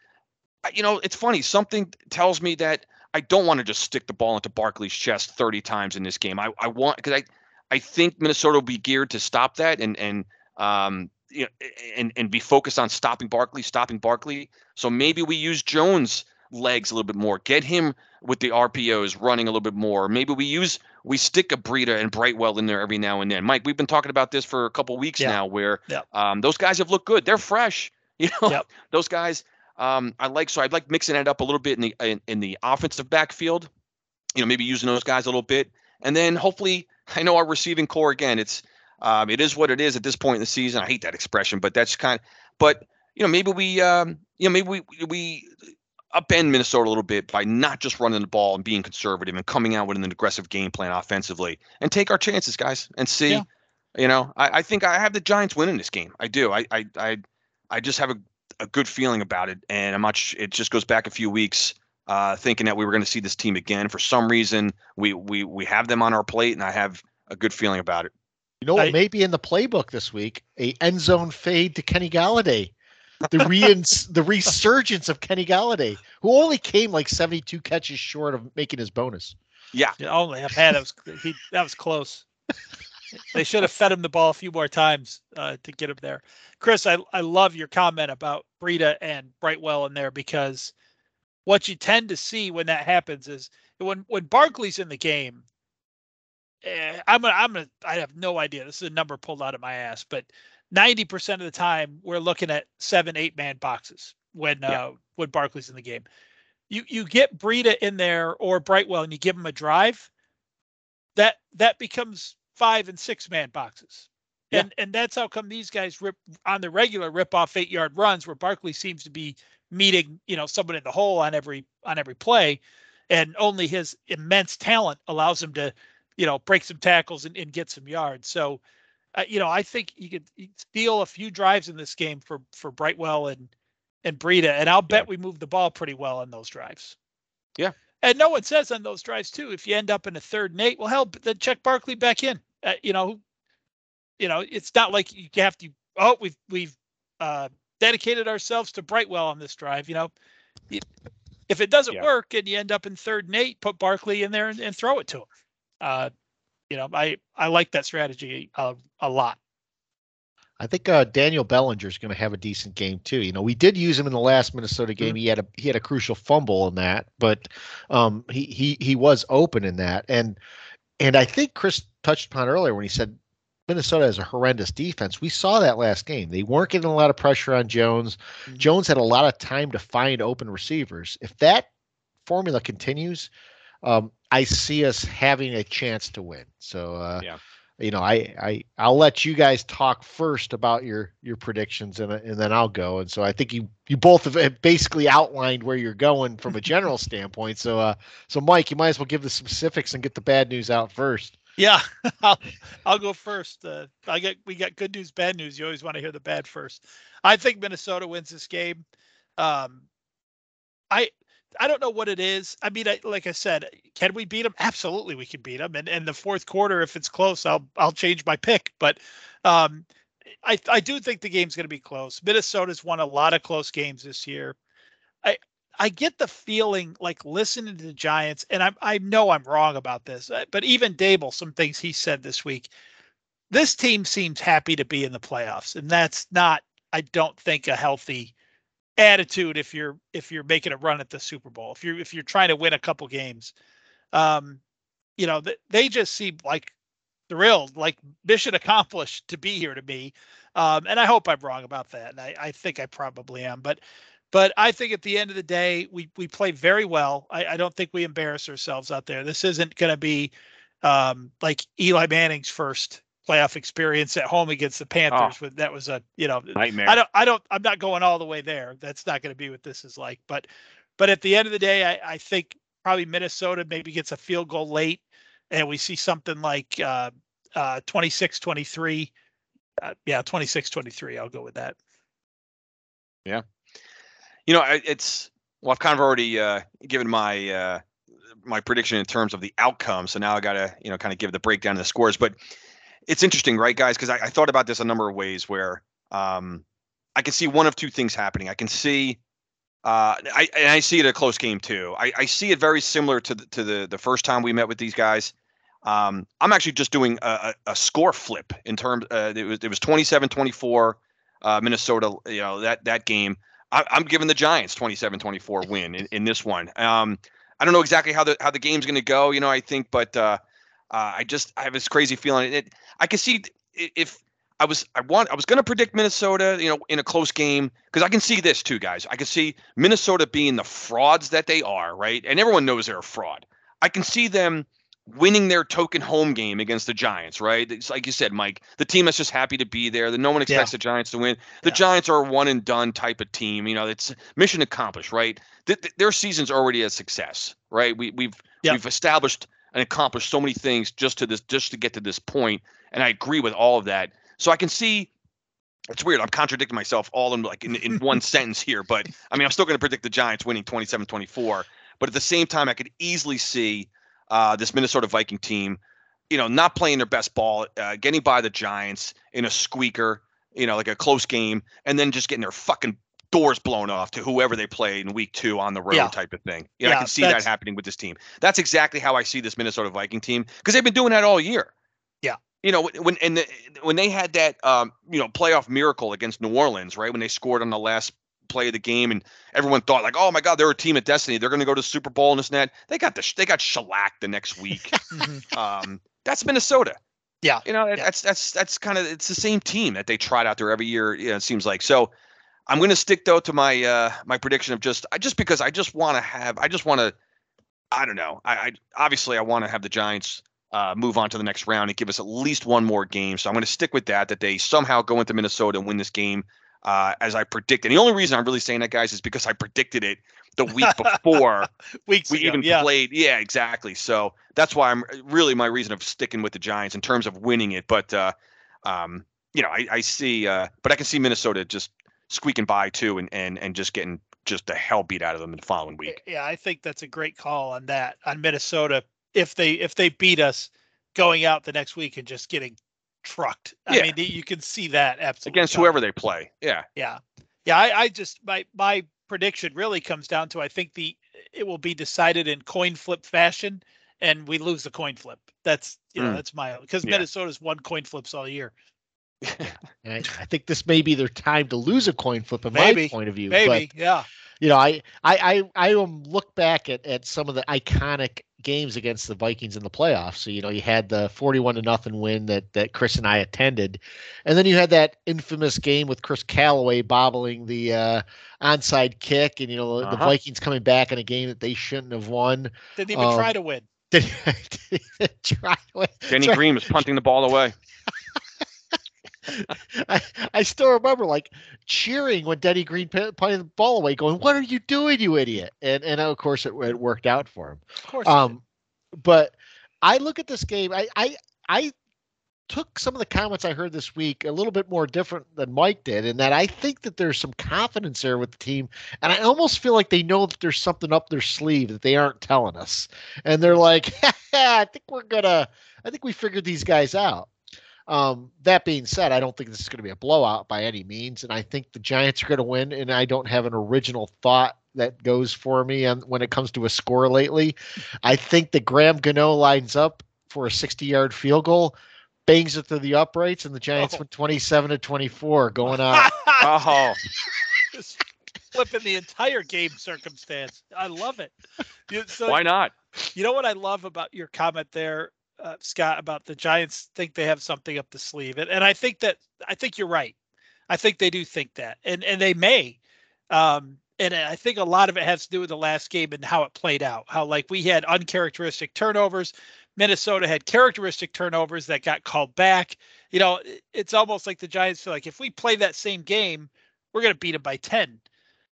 You know, it's funny. Something tells me that I don't want to just stick the ball into Barkley's chest 30 times in this game. I, I want because I I think Minnesota will be geared to stop that and and um you know, and and be focused on stopping Barkley, stopping Barkley. So maybe we use Jones' legs a little bit more, get him with the RPOs running a little bit more. Maybe we use we stick a Breida and Brightwell in there every now and then. Mike, we've been talking about this for a couple weeks Yeah. now, where Yep. um, those guys have looked good. They're fresh. You know, those guys. Um, I like so I'd like mixing it up a little bit in the in, in the offensive backfield. You know, maybe using those guys a little bit, and then hopefully, I know our receiving core again. It's um, it is what it is at this point in the season. I hate that expression, but that's kind of. But you know, maybe we um, you know maybe we we upend Minnesota a little bit by not just running the ball and being conservative and coming out with an aggressive game plan offensively and take our chances, guys, and see. Yeah. You know, I, I think I have the Giants winning this game. I do. I I I, I just have a, a good feeling about it, and I'm not. sh- It just goes back a few weeks, uh, thinking that we were going to see this team again. For some reason, we we we have them on our plate, and I have a good feeling about it. You know what I- may be in the playbook this week? A end zone fade to Kenny Golladay. The reins, the resurgence of Kenny Golladay, who only came like 72 catches short of making his bonus. Yeah, only I've had that was he that was close. they should have fed him the ball a few more times uh, to get him there. Chris, I I love your comment about Breida and Brightwell in there because what you tend to see when that happens is when when Barkley's in the game. Eh, I'm gonna, I'm gonna, I have no idea. This is a number pulled out of my ass, but 90% of the time we're looking at seven, eight man boxes when Yeah. uh, when Barkley's in the game. You you get Breida in there or Brightwell and you give him a drive, that that becomes five and six man boxes. Yeah. And and that's how come these guys rip on the regular rip off eight yard runs where Barkley seems to be meeting, you know, someone in the hole on every on every play. And only his immense talent allows him to, you know, break some tackles and, and get some yards. So uh, you know, I think you could steal a few drives in this game for for Brightwell and and Breida, and I'll bet we move the ball pretty well on those drives. Yeah. And no one says on those drives too, if you end up in a third and eight, well, hell, then check Barkley back in. Uh, you know, you know, it's not like you have to. Oh, we've we've uh, dedicated ourselves to Brightwell on this drive. You know, if it doesn't Yeah. work and you end up in third and eight, put Barkley in there and, and throw it to him. Uh, you know, I I like that strategy a, a lot. I think uh, Daniel Bellinger is going to have a decent game too. You know, we did use him in the last Minnesota game. He had a he had a crucial fumble in that, but um, he he he was open in that, and and I think Chris touched upon earlier when he said Minnesota has a horrendous defense. We saw that last game. They weren't getting a lot of pressure on Jones. Mhm. Jones had a lot of time to find open receivers. If that formula continues, um, I see us having a chance to win. So uh, Yeah. you know, I, I I'll let you guys talk first about your your predictions, and and then I'll go. And so I think you you both have basically outlined where you're going from a general standpoint. So uh, so Mike, you might as well give the specifics and get the bad news out first. Yeah, I'll, I'll go first. Uh, I get we got good news, bad news. You always want to hear the bad first. I think Minnesota wins this game. Um, I I don't know what it is. I mean, I, like I said, can we beat them? Absolutely, we can beat them. And and the fourth quarter, if it's close, I'll I'll change my pick. But um, I I do think the game's going to be close. Minnesota's won a lot of close games this year. I I get the feeling like listening to the Giants, and I I know I'm wrong about this, uh, but even Daboll, some things he said this week, this team seems happy to be in the playoffs, and that's not, I don't think, a healthy attitude if you're if you're making a run at the Super Bowl. If you're if you're trying to win a couple games, um, you know, th- they just seem like thrilled, like mission accomplished to be here to me. Um, and I hope I'm wrong about that. And I, I think I probably am, but but I think at the end of the day, we we play very well. I, I don't think we embarrass ourselves out there. This isn't going to be um, like Eli Manning's first playoff experience at home against the Panthers. Oh. With that was a you know Nightmare. I don't I don't I'm not going all the way there. That's not going to be what this is like. But but at the end of the day, I, I think probably Minnesota maybe gets a field goal late, and we see something like uh, uh, 26-23. Uh, yeah, 26-23. I'll go with that. Yeah. You know, it's well, I've kind of already uh, given my uh, my prediction in terms of the outcome. So now I got to you know kind of give the breakdown of the scores. But it's interesting, right, guys? Because I, I thought about this a number of ways where um, I can see one of two things happening. I can see. Uh, I and I see it a close game too. I, I see it very similar to the, to the the first time we met with these guys. Um, I'm actually just doing a, a, score flip in terms. Uh, it was it was 27-24 uh, Minnesota. You know that that game. I, I'm giving the Giants 27-24 win in, in this one. Um, I don't know exactly how the how the game's going to go. You know, I think, but uh, I just I have this crazy feeling. It, I can see if I was I want I was going to predict Minnesota, you know, in a close game because I can see this too, guys. I can see Minnesota being the frauds that they are, right? And everyone knows they're a fraud. I can see them winning their token home game against the Giants, right? It's like you said, Mike, the team that's just happy to be there. That no one expects Yeah. the Giants to win. The Yeah. Giants are a one and done type of team. You know, it's mission accomplished, right? Th- th- their season's already a success, right? We, we've Yeah. we've established and accomplished so many things just to this just to get to this point, and I agree with all of that. So I can see. It's weird. I'm contradicting myself all in like in, in one sentence here, but I mean, I'm still going to predict the Giants winning 27-24. But at the same time, I could easily see uh, this Minnesota Viking team, you know, not playing their best ball, uh, getting by the Giants in a squeaker, you know, like a close game, and then just getting their fucking doors blown off to whoever they play in week two on the road Yeah. type of thing. Yeah, I can see that happening with this team. That's exactly how I see this Minnesota Viking team because they've been doing that all year. Yeah. You know, when and the, when they had that um, you know, playoff miracle against New Orleans, right? When they scored on the last play of the game and everyone thought like, "Oh my god, they're a team of destiny. They're going to go to the Super Bowl and this and that." They got the sh- they got shellacked the next week. Mhm. um, that's Minnesota. Yeah. You know, that's that's that's kind of it's the same team that they trot out there every year. You know, it seems like so. I'm going to stick though to my uh my prediction of just I just because I just want to have I just want to I don't know I, I obviously I want to have the Giants uh, move on to the next round and give us at least one more game. So I'm going to stick with that that they somehow go into Minnesota and win this game uh, as I predicted. And the only reason I'm really saying that guys is because I predicted it the week before Weeks we ago, even yeah. played. Yeah, exactly. So that's why I'm really my reason of sticking with the Giants in terms of winning it. But uh, um, you know, I, I see, uh, but I can see Minnesota just squeaking by too, and and and just getting just the hell beat out of them in the following week. Yeah, I think that's a great call on that on Minnesota. If they if they beat us going out the next week and just getting trucked. I Yeah. mean, you can see that absolutely against coming. whoever they play. Yeah, Yeah, yeah. I, I just my my prediction really comes down to I think the it will be decided in coin flip fashion, and we lose the coin flip. That's you know Mm. that's my because Yeah. Minnesota's won coin flips all year. And I, I think this may be their time to lose a coin flip, in Maybe. my point of view. Maybe, But yeah, you know, I I I, I um, look back at, at some of the iconic games against the Vikings in the playoffs. So you know, you had the forty-one to nothing win that that Chris and I attended, and then you had that infamous game with Chris Calloway bobbling the uh, onside kick, and you know the Uh-huh. Vikings coming back in a game that they shouldn't have won. didn't even Um, try to win. Did he, did he try? Denny try- Green was punting the ball away. I, I still remember like cheering when Denny Green punted the ball away, going, "What are you doing, you idiot?" And and of course it, it worked out for him. Of course. Um, but I look at this game. I, I I took some of the comments I heard this week a little bit more different than Mike did, in that I think that there's some confidence there with the team, and I almost feel like they know that there's something up their sleeve that they aren't telling us, and they're like, "I think we're gonna, I think we figured these guys out." Um, that being said, I don't think this is going to be a blowout by any means, and I think the Giants are going to win. And I don't have an original thought that goes for me on, when it comes to a score lately. I think that Graham Gano lines up for a 60-yard field goal, bangs it through the uprights, and the Giants Oh. went 27 to 24, going out. Oh, Just flipping the entire game circumstance. I love it. So why not? You know what I love about your comment there, uh, Scott, about the Giants think they have something up the sleeve, and, and I think that I think you're right. I think they do think that, and and they may. Um, and I think a lot of it has to do with the last game and how it played out. How like we had uncharacteristic turnovers. Minnesota had characteristic turnovers that got called back. You know, it's almost like the Giants feel like if we play that same game, we're going to beat them by ten.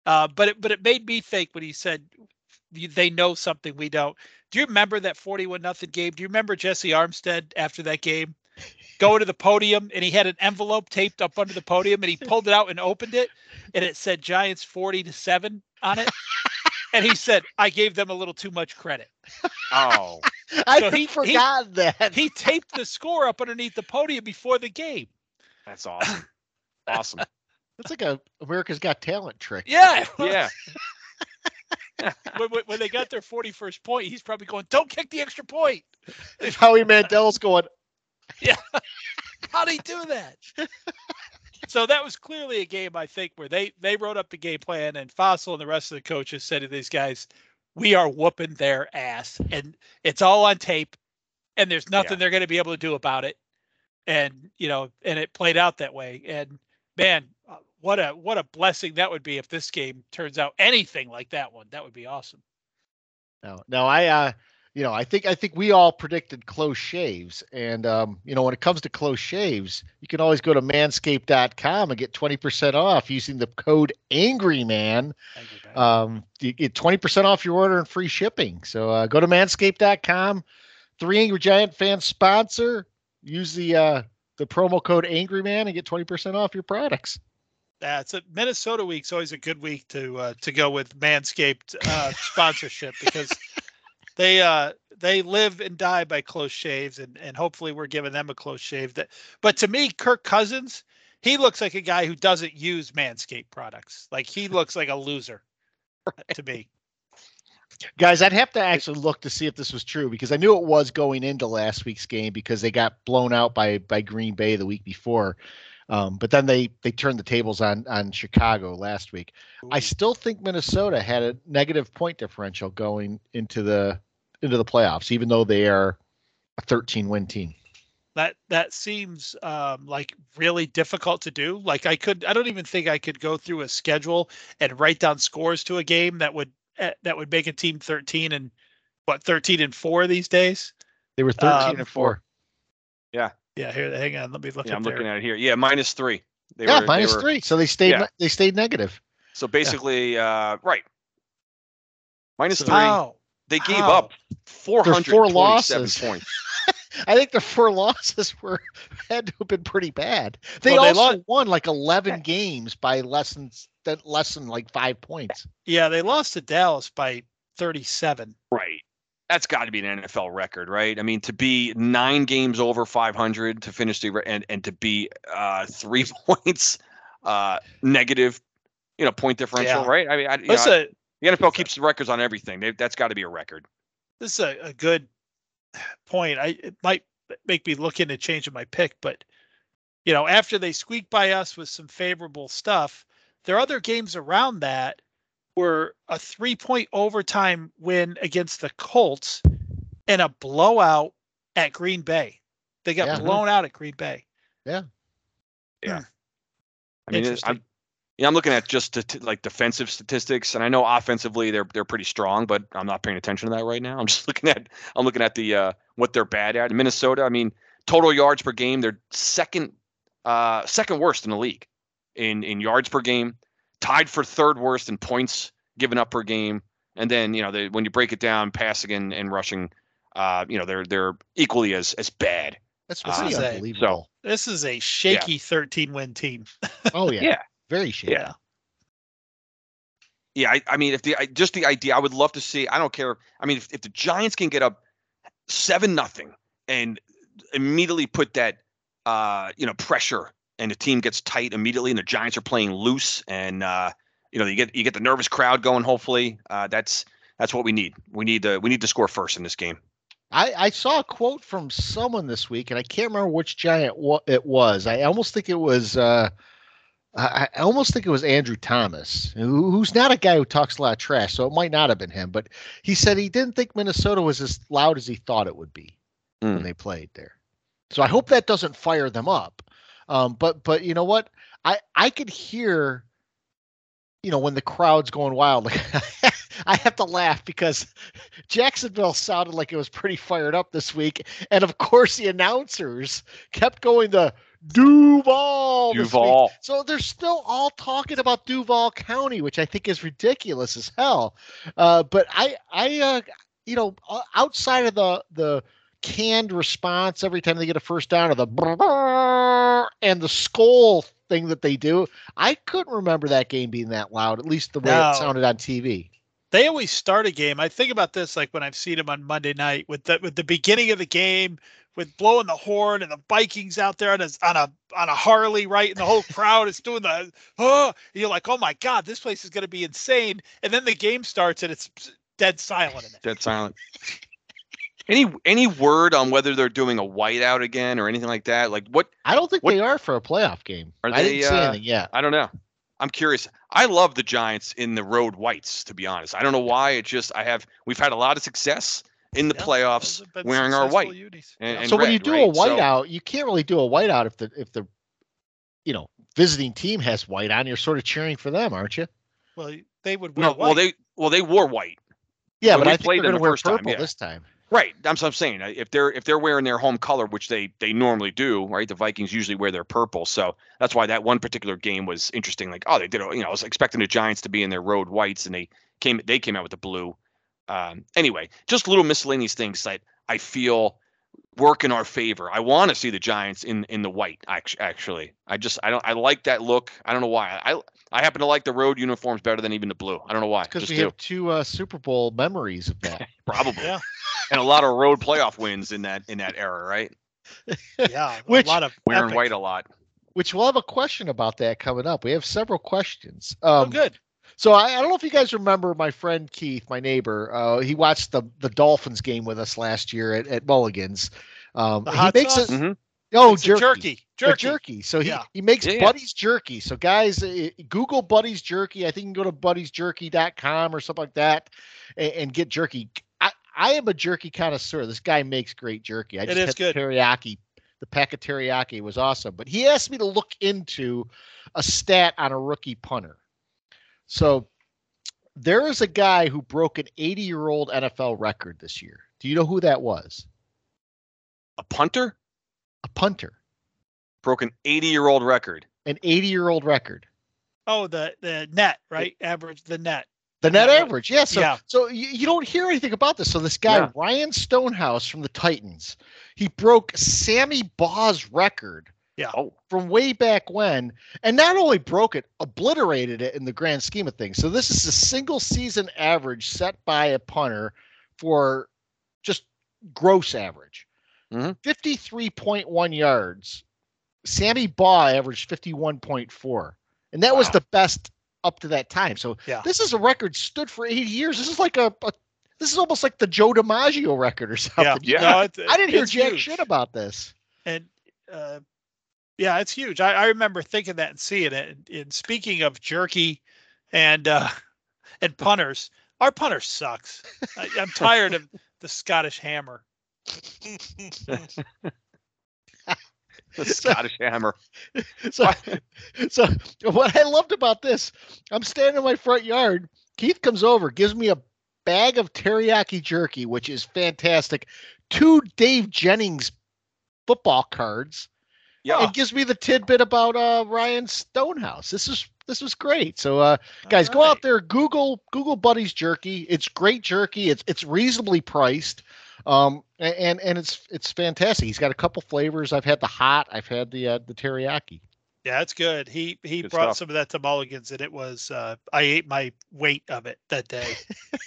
Uh, but it but it made me think when he said they know something we don't. Do you remember that 41 nothing game? Do you remember Jessie Armstead after that game going to the podium and he had an envelope taped up under the podium and he pulled it out and opened it and it said Giants 40 to 7 on it. and he said, I gave them a little too much credit. Oh, So had he- he- that. He taped the score up underneath the podium before the game. that's awesome. Awesome. It's like a America's Got Talent trick. Yeah. Yeah. when, when- when they got their 41st point, he's probably going, Don't kick the extra point. If Howie Mandel's going, "Yeah, How'd he do that? so that was clearly a game, I think, where they they wrote up the game plan, and Fassel and the rest of the coaches said to these guys, "We are whooping their ass, and it's all on tape, and there's nothing Yeah. they're going to be able to do about it." And you know, and it played out that way. And man, what a what a blessing that would be if this game turns out anything like that one. That would be awesome. No, no, I, uh, you know, I think I think we all predicted close shaves, and um, you know, when it comes to close shaves, you can always go to Manscaped.com and get twenty percent off using the code Angry Man. You. Um, you get twenty percent off your order and free shipping. So uh, go to Manscaped.com. Three Angry Giant fans sponsor. Use the uh, the promo code Angry Man and get twenty percent off your products. Yeah, it's a Minnesota week's always a good week to uh, to go with Manscaped uh, sponsorship because they uh, they live and die by close shaves, and and hopefully we're giving them a close shave. That, but to me, Kirk Cousins, he looks like a guy who doesn't use Manscaped products. Like he looks like a loser to me. Guys, I'd have to actually look to see if this was true because I knew it was going into last week's game because they got blown out by by Green Bay the week before. Um, but then they they turned the tables on on Chicago last week. I still think Minnesota had a negative point differential going into the into the playoffs, even though they are a 13 win team. that that seems um, like really difficult to do. Like I could, I don't even think I could go through a schedule and write down scores to a game that would eh, that would make a team 13 and what 13 and four these days. They were 13 Um, and four. Yeah, here, hang on, let me look Yeah, up I'm there. looking at it here. Yeah, minus three. They Yeah, were, minus they were, three. So they stayed yeah. ne- they stayed negative. So basically, uh, right. Minus So- three. How? They gave How? up 427 losses. points. I think the four losses were had to have been pretty bad. They Well, they also lo- won like 11 games by less than that less than like five points. Yeah, they lost to Dallas by 37. Right. That's got to be an NFL record, right? I mean, to be nine games over 500 to finish the and and to be uh, three points uh, negative, you know, point differential, Yeah. right? I mean, I, you That's know, a the NFL keeps the records on everything. They, that's got to be a record. this is a, a good point. I it might make me look into changing my pick, but you know, after they squeak by us with some favorable stuff, there are other games around that were a three point overtime win against the Colts and a blowout at Green Bay. They got Yeah. blown out at Green Bay. Yeah. Yeah. I mean, I'm, Yeah, I'm looking at just stati- like defensive statistics, and I know offensively they're they're pretty strong, but I'm not paying attention to that right now. I'm just looking at I'm looking at the uh, what they're bad at. Minnesota, I mean, total yards per game, they're second uh, second worst in the league in in yards per game, tied for third worst in points given up per game, and then you know they, when you break it down, passing and, and rushing, uh, you know they're they're equally as as bad. That's Uh, pretty so- unbelievable. This is a shaky 13 win team. oh yeah. Yeah. Very shaky. Yeah. Yeah, I, I mean, if the I, just the idea, I would love to see. I don't care. I mean, if, if the Giants can get up seven nothing and immediately put that, uh, you know, pressure, and the team gets tight immediately, and the Giants are playing loose, and uh, you know, you get you get the nervous crowd going. Hopefully, uh, that's that's what we need. We need to we need to score first in this game. I, I saw a quote from someone this week, and I can't remember which giant it was. I almost think it was. Uh, I almost think it was Andrew Thomas, who, who's not a guy who talks a lot of trash, so it might not have been him. But he said he didn't think Minnesota was as loud as he thought it would be when Mm. they played there. So I hope that doesn't fire them up. Um, but but you know what? I I could hear, you know, when the crowd's going wild. Like I have to laugh because Jacksonville sounded like it was pretty fired up this week, and of course the announcers kept going to Duval. Duval. So they're still all talking about Duval County, which I think is ridiculous as hell. Uh, but I, I, uh, you know, outside of the the canned response every time they get a first down, or the and the skull thing that they do, I couldn't remember that game being that loud. At least the way No. it sounded on TV. They always start a game. I think about this like when I've seen them on Monday night with the with the beginning of the game with blowing the horn and the Vikings out there on a on a on a Harley, right? And the whole crowd is doing the oh, and you're like, oh my god, this place is going to be insane. And then the game starts and it's dead silent in it. Dead silent. Any any word on whether they're doing a whiteout again or anything like that? Like what I don't think What- they are for a playoff game. Are I they, didn't see uh, anything yet. I don't know. I'm curious. I love the Giants in the road whites, to be honest. I don't know why. It just I have we've had a lot of success in the Yeah, playoffs those have been wearing our successful white. unis. And, Yeah. and so when you do right? a So- whiteout, you can't really do a whiteout if the if the you know visiting team has white on. You're sort of cheering for them, aren't you? well, they would wear no, well they well they wore white. Yeah, When but we I think played they're them going the to wear first time, purple yeah. this time. Right. That's what I'm saying. Uh, If they're if they're wearing their home color, which they they normally do, right? The Vikings usually wear their purple, so that's why that one particular game was interesting. Like, oh, they did. You know, I was expecting the Giants to be in their road whites, and they came they came out with the blue. Um, anyway, just little miscellaneous things that I feel work in our favor. I want to see the Giants in in the white. Actually, actually, I just I don't I like that look. I don't know why. I I happen to like the road uniforms better than even the blue. I don't know why. Because we do. have two uh, Super Bowl memories of that. probably Yeah. and a lot of road playoff wins in that in that era, right? yeah, Which- a lot of Wearing epic- white a lot. Which we'll have a question about that coming up. We have several questions. Oh, Um, good. So I, I don't know if you guys remember my friend Keith, my neighbor. Uh, he watched the the Dolphins game with us last year at, at Mulligan's. Um, The he makes sauce? it. Mhm. Oh, It's jerky. jerky. Jerky. jerky. So he, Yeah. he makes Yeah, yeah. Buddy's jerky. So guys, uh, Google Buddy's jerky. I think you can go to buddysjerky.com or something like that and, and get jerky. I, I am a jerky connoisseur. This guy makes great jerky. I just is had good. the teriyaki. The pack of teriyaki was awesome. But he asked me to look into a stat on a rookie punter. So there is a guy who broke an 80 year old NFL record this year. Do you know who that was? A punter A punter. broke an 80 year old record. An 80 year old record. Oh, the the net, right? Average the net. The net Yeah. average, yeah. So, Yeah. so you, you don't hear anything about this. So this guy Yeah. Ryan Stonehouse from the Titans, he broke Sammy Baugh's record Oh, from way back when, and not only broke it, obliterated it in the grand scheme of things. So this is a single season average set by a punter for just gross average, Mhm. point one yards. Sammy Baugh averaged fifty-one point four, and that was the best up to that time. So Yeah. this is a record stood for 80 years. This is like a, a this is almost like the Joe DiMaggio record or something. Yeah. Yeah. No, I didn't hear jack huge. shit about this. and uh, yeah, it's huge. I, I remember thinking that and seeing it. And, and speaking of jerky and uh, and punters, our punter sucks. I, I'm tired of the Scottish Hammer. The Scottish Hammer. So, so what I loved about this, I'm standing in my front yard. Keith comes over, gives me a bag of teriyaki jerky, which is fantastic. Two Dave Jennings football cards, Yeah. and gives me the tidbit about uh, Ryan Stonehouse. This is this was great. So uh, guys, go out there, Google Google Buddies jerky. It's great jerky. It's it's reasonably priced. Um and and it's it's fantastic. He's got a couple flavors. I've had the hot. I've had the uh, the teriyaki. Yeah, it's good. He he Good brought stuff. some of that to Mulligan's, and it was uh, I ate my weight of it that day.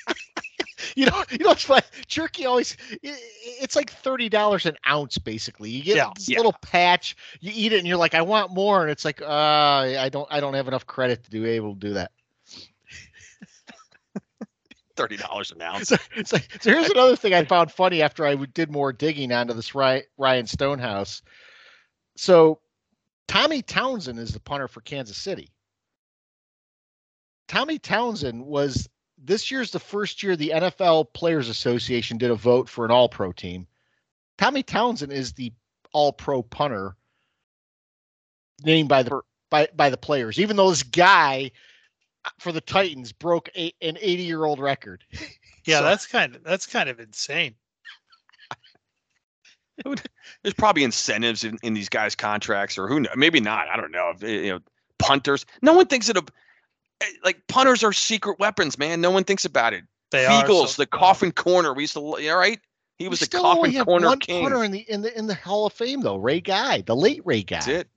You know, you know, it's funny. Jerky always, it's like thirty dollars an ounce, basically. You get Yeah. this Yeah. little patch, you eat it, and you're like, I want more, and it's like, uh, I don't, I don't have enough credit to do able to do that. Thirty dollars an ounce. So, it's like, so here's another thing I found funny after I did more digging onto this Ryan, Ryan Stonehouse. So, Tommy Townsend is the punter for Kansas City. Tommy Townsend was this year's the first year the NFL Players Association did a vote for an All Pro team. Tommy Townsend is the All Pro punter named by the by by the players, even though this guy uh, for the Titans broke a, an 80 year old record. Yeah, So- that's kind of that's kind of insane. There's probably incentives in, in these guys' contracts, or who knows? Maybe not. I don't know. You know, punters. No one thinks that a like punters are secret weapons, man. No one thinks about it. They are Eagles, so the coffin corner. We used to, all right? He was We the still only coffin have corner one king. punter in the in the in the Hall of Fame though, Ray Guy, the late Ray Guy. That's it.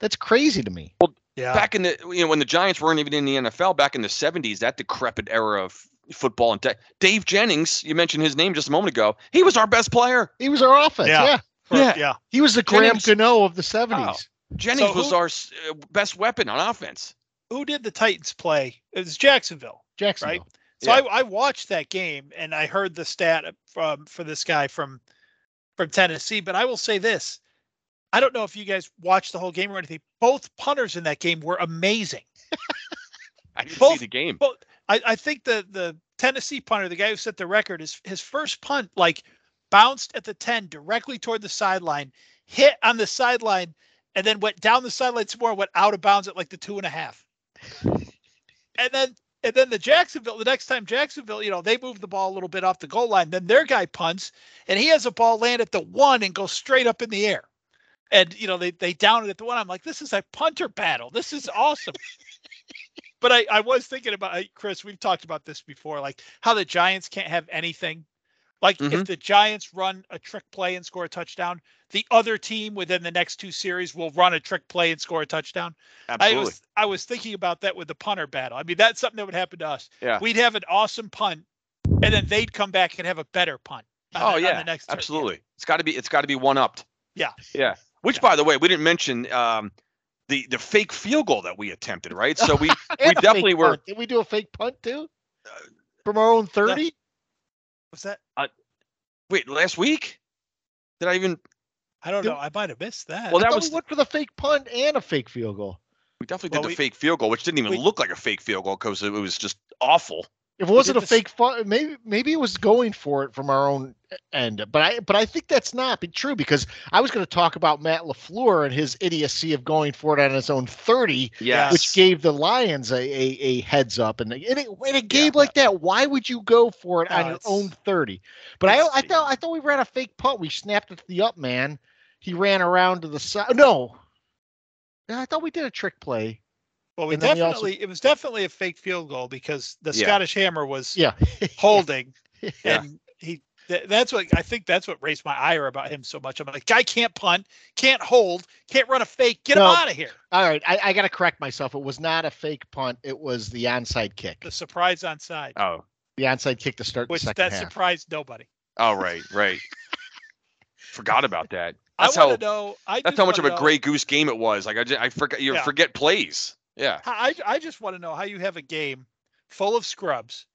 That's crazy to me. Well, Yeah, Back in the you know when the Giants weren't even in the NFL back in the 70s, that decrepit era of football and tech. Dave Jennings, you mentioned his name just a moment ago. He was our best player. He was our offense. Yeah. Yeah. For- yeah. yeah. He was the Graham Jennings- Gano of the 70s. Jennings So was who- our uh, best weapon on offense. Who did the Titans play? It was Jacksonville. Jacksonville. So Yeah. I, I watched that game and I heard the stat from for this guy from from Tennessee. But I will say this: I don't know if you guys watched the whole game or anything. Both punters in that game were amazing. I didn't Both- see the game. Well, I, I think the the Tennessee punter, the guy who set the record, is his first punt like bounced at the ten directly toward the sideline, hit on the sideline, and then went down the sideline some more, went out of bounds at like the two and a half. And then and then the Jacksonville, the next time Jacksonville, you know, they move the ball a little bit off the goal line. Then their guy punts, and he has a ball land at the one and go straight up in the air. And you know, they they down it at the one. I'm like, this is a punter battle. This is awesome. but I, I was thinking about Chris. We've talked about this before, like how the Giants can't have anything. Like if Mhm. the Giants run a trick play and score a touchdown, the other team within the next two series will run a trick play and score a touchdown. Absolutely. I was I was thinking about that with the punter battle. I mean, that's something that would happen to us. Yeah. We'd have an awesome punt, and then they'd come back and have a better punt. Oh the, on yeah, the next turn. Yeah. absolutely. It's got to be. It's got to be one upped. Yeah. Yeah. Which, Yeah. by the way, we didn't mention um, the the fake field goal that we attempted. Right. So we we definitely were. punt. Did we do a fake punt too? From our own 30? Was that? Wait, last week? Did I even? I don't Did- know. I might have missed that. Well, that thought was- we went for the fake punt and a fake field goal. We definitely Well, did the we- fake field goal, which didn't even we- look like a fake field goal because it was just awful. If it wasn't a this- fake fun, maybe maybe it was going for it from our own end. But I but I think that's not be true because I was going to talk about Matt LaFleur and his idiocy of going for it on his own thirty, Yes. which gave the Lions a, a, a heads up. And in a, in a game Yeah. like that, why would you go for it No, on your own thirty? But I I thought I thought we ran a fake punt. We snapped it to the up man. He ran around to the side. No, Yeah, I thought we did a trick play. Well, we and then we also- definitely it was definitely a fake field goal because the Yeah. Scottish Hammer was Yeah, holding, Yeah. and he. th- That's what I think. That's what raised my ire about him so much. I'm like, guy can't punt, can't hold, can't run a fake. Get No. him out of here. All right, I, I got to correct myself. It was not a fake punt. It was the onside kick. The surprise onside. Oh. The onside kick to start which the second that half. surprised nobody. Oh right, right. Forgot about that. That's I how. want to know. I That's how much of a know- gray goose game it was. Like I, just, I forgot. You Yeah. forget plays. Yeah. I I just want to know how you have a game full of scrubs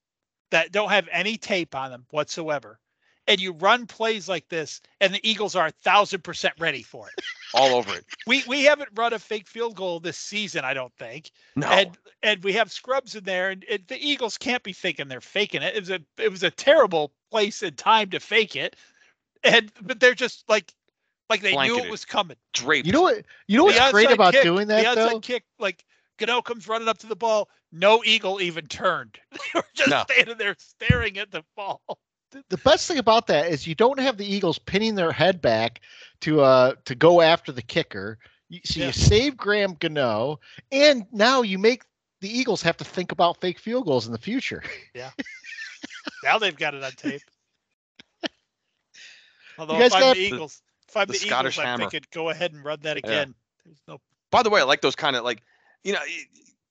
that don't have any tape on them whatsoever, and you run plays like this, and the Eagles are a thousand percent ready for it. All over it. we we haven't run a fake field goal this season, I don't think, No. and and we have scrubs in there, and it, the Eagles can't be thinking they're faking it. It was a it was a terrible place and time to fake it, and but they're just like like they knew it was coming. Draped. You know what? You know The what's great onside about kick- doing that the outside though? kick, like Gano comes running up to the ball. No eagle even turned. They were just No. standing there staring at the ball. the best thing about that is you don't have the Eagles pinning their head back to uh to go after the kicker. So Yeah. you save Graham Gano, and now you make the Eagles have to think about fake field goals in the future. Yeah. now they've got it on tape. Although guys if I'm got the the- Eagles, if I'm the the, Scottish I'm hammer. thinking go ahead and run that again. There's no By the way, I like those kind of like, you know,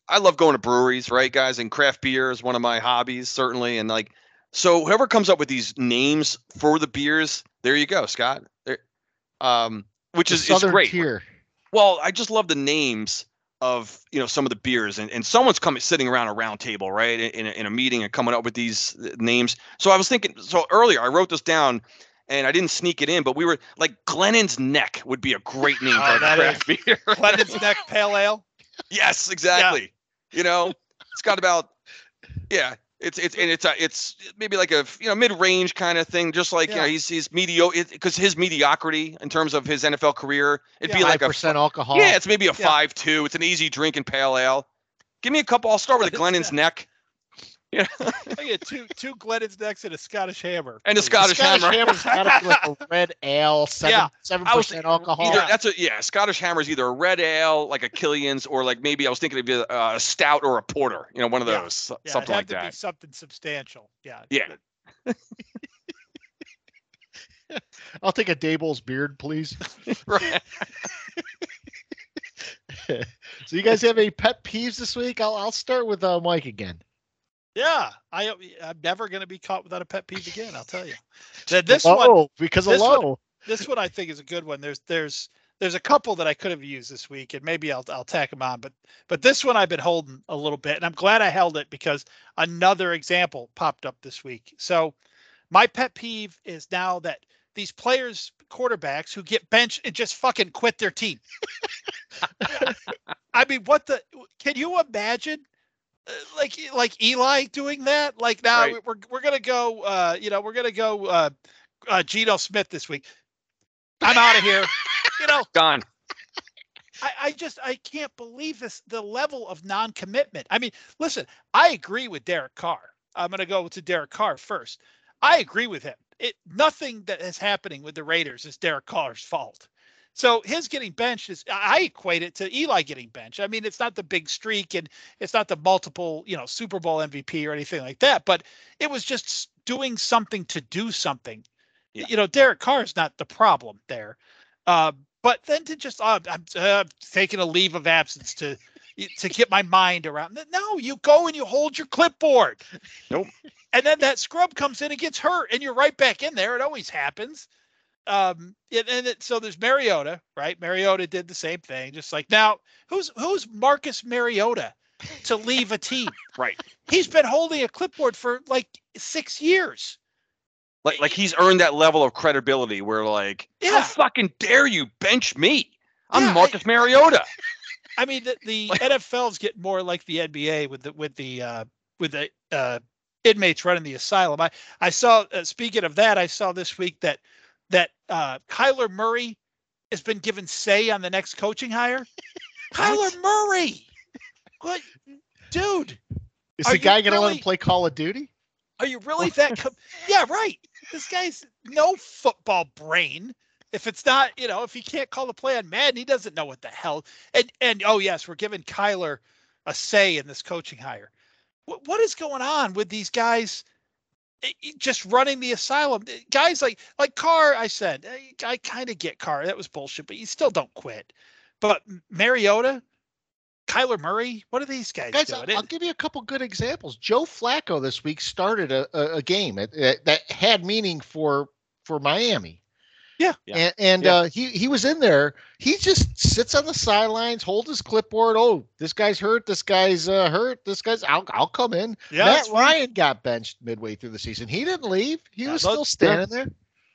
I love going to breweries, right, guys? And craft beer is one of my hobbies, certainly. And like, so whoever comes up with these names for the beers, there you go, Scott. There, um, which The is, is great. tier. Well, I just love the names of you know some of the beers, and, and someone's coming sitting around a round table, right, in a, in a meeting and coming up with these uh, names. So I was thinking, so earlier I wrote this down, and I didn't sneak it in, but we were like Glennon's Neck would be a great name Oh, for a that craft beer. Glennon's Neck Pale Ale. Yes, exactly. You know, it's got about yeah. It's it's and it's a, it's maybe like a you know mid range kind of thing, just like you know Yeah. he's he's mediocre because his mediocrity in terms of his NFL career, it'd be like Five a percent alcohol. yeah, it's maybe a five two. It's an easy drink and pale ale. Give me a couple. I'll start with a Glennon's neck I get two two Glennon's Necks and a Scottish Hammer. and a. Scottish, Scottish hammer. hammer's got to be like a red ale, seven Yeah. seven I percent alcohol. Either that's a yeah, Scottish hammer is either a red ale like a Killian's or like maybe I was thinking of a, a stout or a porter. You know, one of Yeah. those, Yeah, something it'd like have to that. be something substantial. Yeah. Yeah. I'll take a Daboll's beard, please. right. so you guys have any pet peeves this week? I'll I'll start with uh, Mike again. Yeah. I uh, I'm never gonna be caught without a pet peeve again. I'll tell you. Th- This one oh, because of this one- this one I think is a good one. There's there's there's a couple that I could have used this week, and maybe I'll I'll tack them on. But but this one I've been holding a little bit, and I'm glad I held it because another example popped up this week. So my pet peeve is now that these players, quarterbacks who get benched and just fucking quit their team. I mean, what the? Can you imagine? Uh, Like like Eli doing that? Like now Right. we're we're gonna go. Uh, you know, we're gonna go. Uh, uh, Geno Smith this week. I'm out of here. You know, Gone. I, I just I can't believe this the level of non-commitment. I mean, listen, I agree with Derek Carr. I'm gonna go to Derek Carr first. I agree with him. It nothing that is happening with the Raiders is Derek Carr's fault. So his getting benched is I equate it to Eli getting benched. I mean, it's not the big streak and it's not the multiple, you know, Super Bowl MVP or anything like that, but it was just doing something to do something. Yeah. You know, Derek Carr is not the problem there. Uh, but then to just uh, I'm uh, taking a leave of absence to to get my mind around. No, you go and you hold your clipboard. Nope. And then that scrub comes in and gets hurt, and you're right back in there. It always happens. Um, and, and it, so there's Mariota, right? Mariota did the same thing, just like now. Who's who's Marcus Mariota to leave a team? Right. He's been holding a clipboard for like six years. Like like he's earned that level of credibility where like how Yeah. fucking dare you bench me? I'm Yeah, I- Marcus Mariota. I mean, the, the Like- NFL's getting more like the NBA with the with the uh, with the uh, inmates running the asylum. I I saw. Uh, speaking of that, I saw this week that that uh, Kyler Murray has been given say on the next coaching hire. Kyler Murray, what, dude? Is the guy going to let him play Call of Duty? Are you really that? Com- yeah, right. This guy's no football brain. If it's not, you know, if he can't call the play on Madden, he doesn't know what the hell. And and oh yes, we're giving Kyler a say in this coaching hire. What what is going on with these guys? Just running the asylum, Eh, guys like like Carr. I said eh, I kind of get Carr. That was bullshit, but you still don't quit. But Mariota, Kyler Murray, what are these guys, Guys, doing? I'll, I'll give you a couple good examples. Joe Flacco this week started a, a, a game that had meaning for for Miami. Yeah. Yeah. And, and Yeah. uh, he he was in there. He just sits on the sidelines, holds his clipboard. Oh, this guy's hurt. This guy's uh, hurt. This guy's. I'll I'll come in. yeah, Matt that's right. Ryan got benched midway through the season. He didn't leave. He Yeah, was still standing there.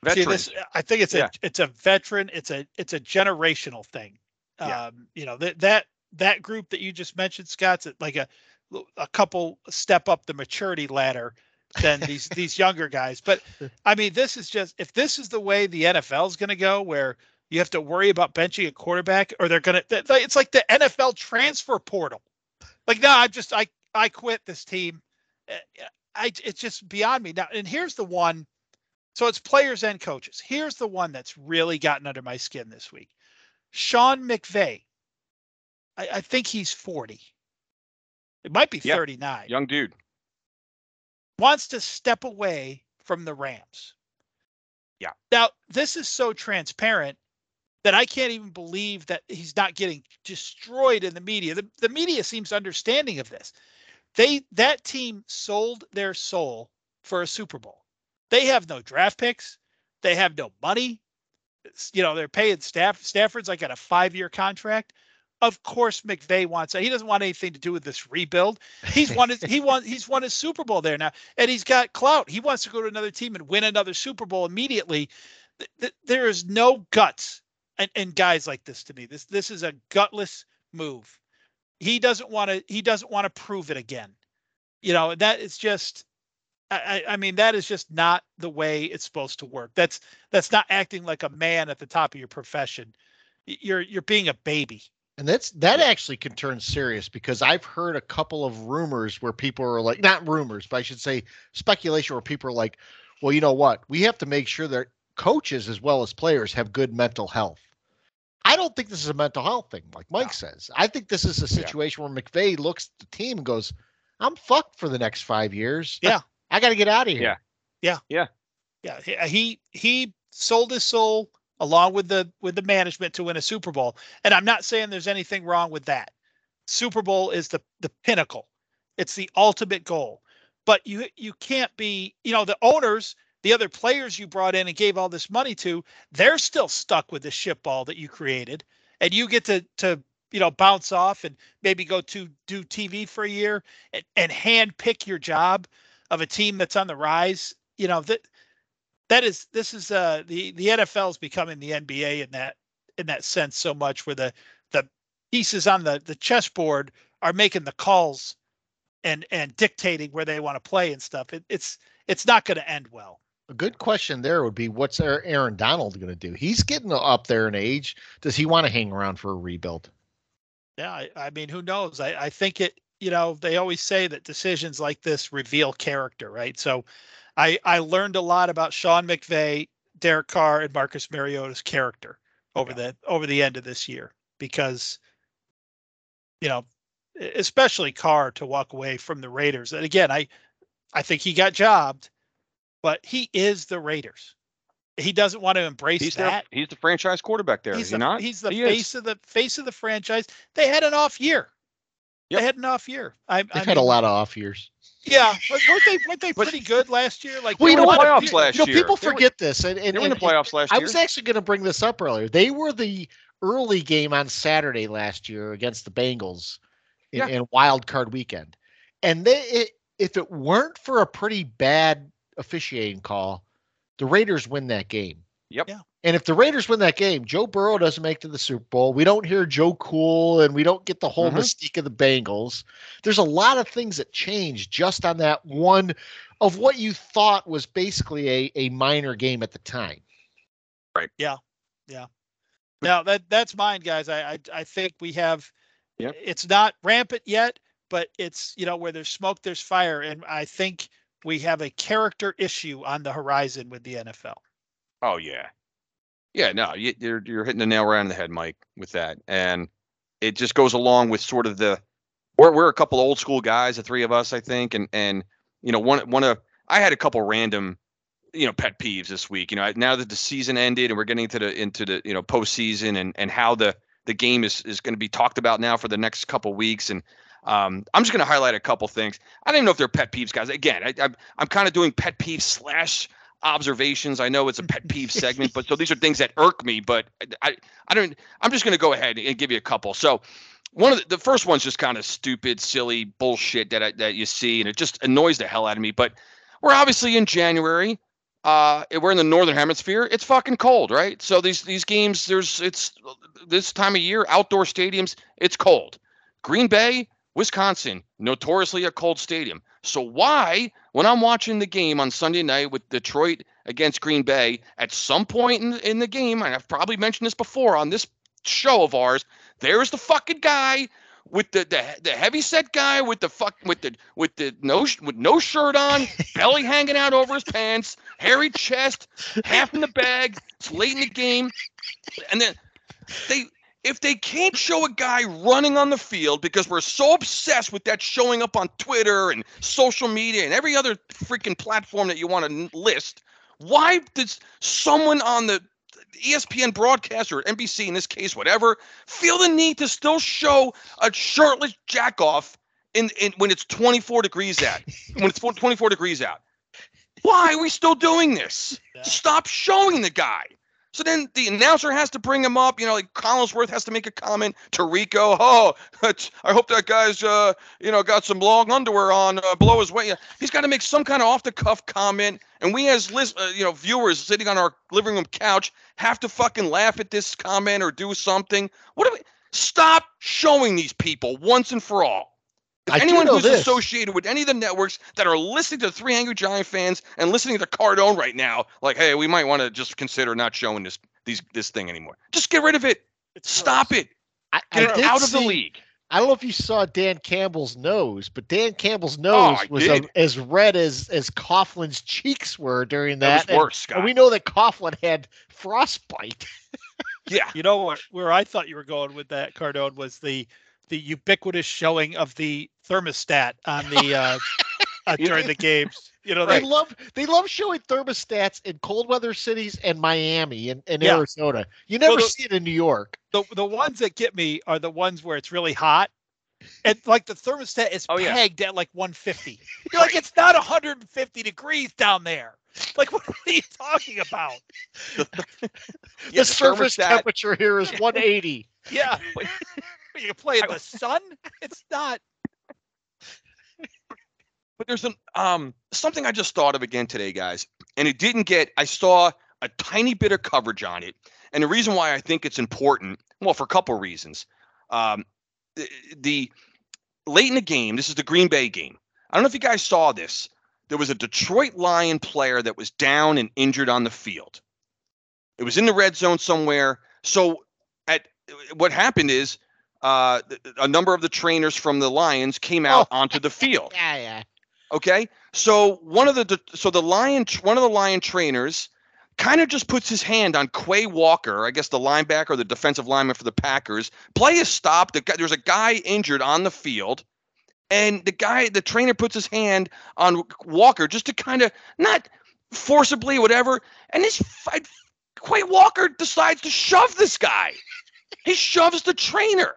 See, this, I think it's Yeah. a it's a veteran. It's a it's a generational thing. Yeah. Um, you know that that that group that you just mentioned, Scott's like a a couple step up the maturity ladder than these these younger guys. But I mean, this is just if this is the way the NFL is going to go, where You have to worry about benching a quarterback, or they're gonna. It's like the NFL transfer portal. Like, no, I just I I quit this team. Eh, I it's just beyond me now. And here's the one. So it's players and coaches. Here's the one that's really gotten under my skin this week. Sean McVay. I, I think he's 40. It might be 39. Young dude. Wants to step away from the Rams. Yeah. Now, this is so transparent that I can't even believe that he's not getting destroyed in the media. The, the media seems understanding of this. They that team sold their soul for a Super Bowl. They have no draft picks. They have no money. You know, they're paying staff Stafford's like at a five-year contract. Of course, McVay wants. He doesn't want anything to do with this rebuild. He's won his he won he's won his Super Bowl there now, and he's got clout. He wants to go to another team and win another Super Bowl immediately. There is no guts and, and guys like this to me. This this is a gutless move. He doesn't want to he doesn't want to prove it again. You know, that is just I, I mean that is just not the way it's supposed to work. That's that's not acting like a man at the top of your profession. You're you're being a baby. And that's that actually can turn serious because I've heard a couple of rumors where people are like, not rumors, but I should say speculation where people are like, well, you know what? We have to make sure that coaches as well as players have good mental health. I don't think this is a mental health thing, like Mike no. says. I think this is a situation yeah. where McVay looks at the team and goes, I'm fucked for the next five years. Yeah. I got to get out of here. Yeah. Yeah. Yeah. Yeah. He, he sold his soul along with the with the management to win a Super Bowl. And I'm not saying there's anything wrong with that. Super Bowl is the the pinnacle. It's the ultimate goal. But you you can't be, you know, the owners, the other players you brought in and gave all this money to, they're still stuck with the ship ball that you created. And you get to to you know bounce off and maybe go to do TV for a year and, and hand pick your job of a team that's on the rise. You know that that is this is uh the the NFL is becoming the NBA in that in that sense so much where the the pieces on the the chessboard are making the calls and and dictating where they want to play and stuff. It, it's it's not going to end well. A good question there would be what's Aaron Donald going to do? He's getting up there in age. Does he want to hang around for a rebuild? Yeah, I, I mean, who knows? I, I think it. You know, they always say that decisions like this reveal character, right? So I I learned a lot about Sean McVay, Derek Carr, and Marcus Mariota's character over yeah. the over the end of this year because you know especially Carr to walk away from the Raiders. And again, I I think he got jobbed, but he is the Raiders. He doesn't want to embrace he's that. he's the franchise quarterback there. He's the, not? He's the he face is. of the face of the franchise. They had an off year. Yep. They had an off year. I, They've I had a lot of off years. Yeah, but weren't they weren't they pretty good last year? Like we well, know the playoffs last you know, year. People forget were, this, and, and, they were in the playoffs last year. I was actually going to bring this up earlier. They were the early game on Saturday last year against the Bengals in, yeah. in Wild Card Weekend, and they it, if it weren't for a pretty bad officiating call, the Raiders win that game. Yep. Yeah. And if the Raiders win that game, Joe Burrow doesn't make to the Super Bowl. We don't hear Joe Cool and we don't get the whole mm-hmm. mystique of the Bengals. There's a lot of things that change just on that one of what you thought was basically a, a minor game at the time. Right. Yeah. Yeah. Now that that's mine, guys. I I, I think we have yep. it's not rampant yet, but it's you know where there's smoke, there's fire. And I think we have a character issue on the horizon with the NFL. Oh yeah. Yeah, no, you, you're you're hitting the nail right on the head, Mike, with that, and it just goes along with sort of the we're we're a couple old school guys, the three of us, I think, and and you know one one of I had a couple random you know pet peeves this week. You know, now that the season ended and we're getting into the into the you know postseason and and how the the game is is going to be talked about now for the next couple weeks and. Um, I'm just going to highlight a couple things. I don't even know if they're pet peeves, guys. Again, I, I'm, I'm kind of doing pet peeves slash observations. I know it's a pet peeve segment, but so these are things that irk me. But I, I don't. I'm just going to go ahead and give you a couple. So one of the, the first one's just kind of stupid, silly bullshit that I, that you see, and it just annoys the hell out of me. But we're obviously in January. Uh, we're in the northern hemisphere. It's fucking cold, right? So these these games, there's it's this time of year, outdoor stadiums, it's cold. Green Bay, Wisconsin, notoriously a cold stadium. So why, when I'm watching the game on Sunday night with Detroit against Green Bay, at some point in, in the game, and I've probably mentioned this before on this show of ours, there's the fucking guy with the the, the heavy set guy with the fuck with the with the no with no shirt on, belly hanging out over his pants, hairy chest, half in the bag. It's late in the game, and then they if they can't show a guy running on the field because we're so obsessed with that showing up on Twitter and social media and every other freaking platform that you want to list, why does someone on the ESPN broadcast or NBC in this case, whatever, feel the need to still show a shirtless jack off in, in when it's 24 degrees out, when it's 24 degrees out? Why are we still doing this? Stop showing the guy. So then the announcer has to bring him up. You know, like Collinsworth has to make a comment to Rico. Oh, I hope that guy's, uh, you know, got some long underwear on uh, below his weight. He's got to make some kind of off the cuff comment. And we, as list, uh, you know, viewers sitting on our living room couch, have to fucking laugh at this comment or do something. What do we? Stop showing these people once and for all. If I anyone who's this. associated with any of the networks that are listening to Three Angry Giant fans and listening to Cardone right now, like, hey, we might want to just consider not showing this these this thing anymore. Just get rid of it. It's Stop gross. it. I, I Get it did out of the league. I don't know if you saw Dan Campbell's nose, but Dan Campbell's Oh, nose I was a, as red as as Coughlin's cheeks were during That that. was worse, and, Scott. and we know that Coughlin had frostbite. Yeah. You know where, where I thought you were going with that, Cardone, was the the ubiquitous showing of the thermostat on the uh, uh, during the games. You know, They that, love they love showing thermostats in cold weather cities and Miami and, and Yeah. Arizona. You never Well, the- see it in New York. the the ones that get me are the ones where it's really hot. And like the thermostat is Oh, yeah. pegged at like 150. You're like, it's not 150 degrees down there. Like, what are you talking about? Yeah, the surface thermostat- temperature here is 180. Yeah. You play in the sun? It's not. But there's an um something I just thought of again today, guys, and it didn't get. I saw a tiny bit of coverage on it, and the reason why I think it's important, well, for a couple reasons. Um, the, the late in the game, this is the Green Bay game. I don't know if you guys saw this. There was a Detroit Lion player that was down and injured on the field. It was in the red zone somewhere. So at what happened is uh, a number of the trainers from the Lions came out onto the field. Yeah, yeah. Okay, so one of the so the lion one of the lion trainers kind of just puts his hand on Quay Walker, I guess the linebacker or the defensive lineman for the Packers. Play is stopped. The guy, there's a guy injured on the field, and the guy the trainer puts his hand on Walker just to kind of not forcibly whatever, and this. Quay Walker decides to shove this guy. He shoves the trainer.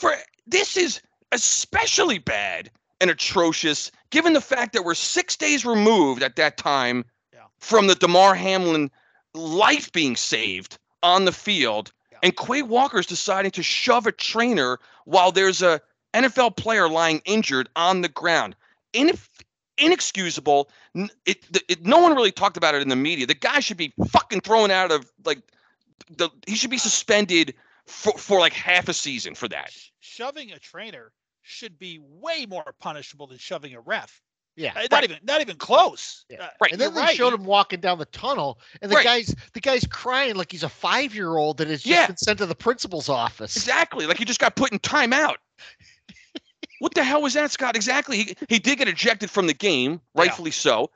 For this is especially bad and atrocious given the fact that we're six days removed at that time Yeah. from the Damar Hamlin life being saved on the field. Yeah. And Quay Walker's deciding to shove a trainer while there's a NFL player lying injured on the ground. Inex- inexcusable. It, it, no one really talked about it in the media. The guy should be fucking thrown out of like the. He should be suspended for, for like half a season for that. Shoving a trainer should be way more punishable than shoving a ref. Yeah. Uh, Not even not even close. Yeah. Uh, Right. And then you're they right. showed him walking down the tunnel, and the Right. guy's the guy's crying like he's a five year old that has just Yeah. been sent to the principal's office. Exactly. Like he just got put in timeout. what the hell was that, Scott? Exactly. He, he did get ejected from the game, rightfully so.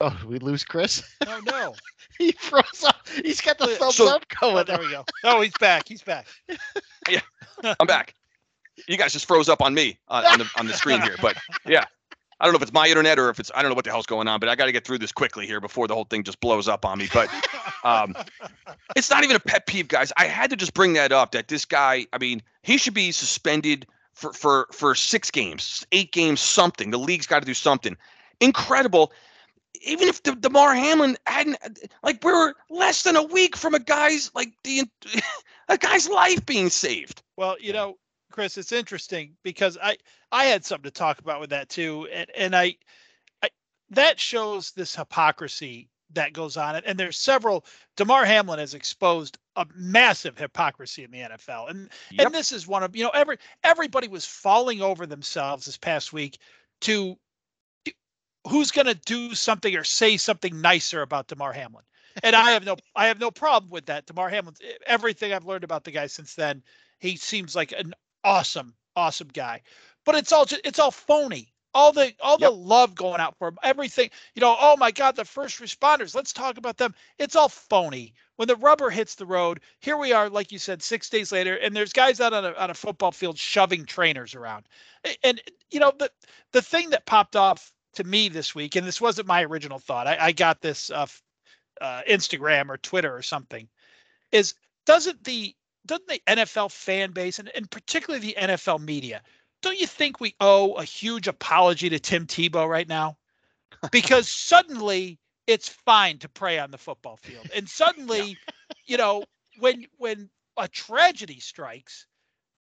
Oh, we lose Chris? No, no. he froze up. He's got the thumbs so- up Oh, going. there we go. Oh, he's back. He's back. yeah, I'm back. You guys just froze up on me on, on the on the screen here, but yeah. I don't know if it's my internet or if it's I don't know what the hell's going on, but I got to get through this quickly here before the whole thing just blows up on me. But um, it's not even a pet peeve, guys. I had to just bring that up. That this guy, I mean, he should be suspended for for for six games, eight games, something. The league's got to do something. Incredible. Even if the Damar Hamlin hadn't, like, we were less than a week from a guy's like the a guy's life being saved. Well, you know, Chris, it's interesting because I I had something to talk about with that too, and and I, I that shows this hypocrisy that goes on, it. and there's several. Damar Hamlin has exposed a massive hypocrisy in the NFL, and Yep. and this is one of you know every everybody was falling over themselves this past week to who's going to do something or say something nicer about Damar Hamlin? And I have no I have no problem with that. Damar Hamlin, everything I've learned about the guy since then, he seems like an awesome, awesome guy. But it's all just, it's all phony. All the all Yep. the love going out for him, everything. You know, oh my God, the first responders. Let's talk about them. It's all phony. When the rubber hits the road, here we are, like you said, six days later, and there's guys out on a on a football field shoving trainers around. A- And you know, the the thing that popped off to me this week, and this wasn't my original thought. I, I got this uh, uh, Instagram or Twitter or something. Is doesn't the doesn't the NFL fan base and, and particularly the NFL media, don't you think we owe a huge apology to Tim Tebow right now? Because suddenly it's fine to pray on the football field. And suddenly, you know, when when a tragedy strikes,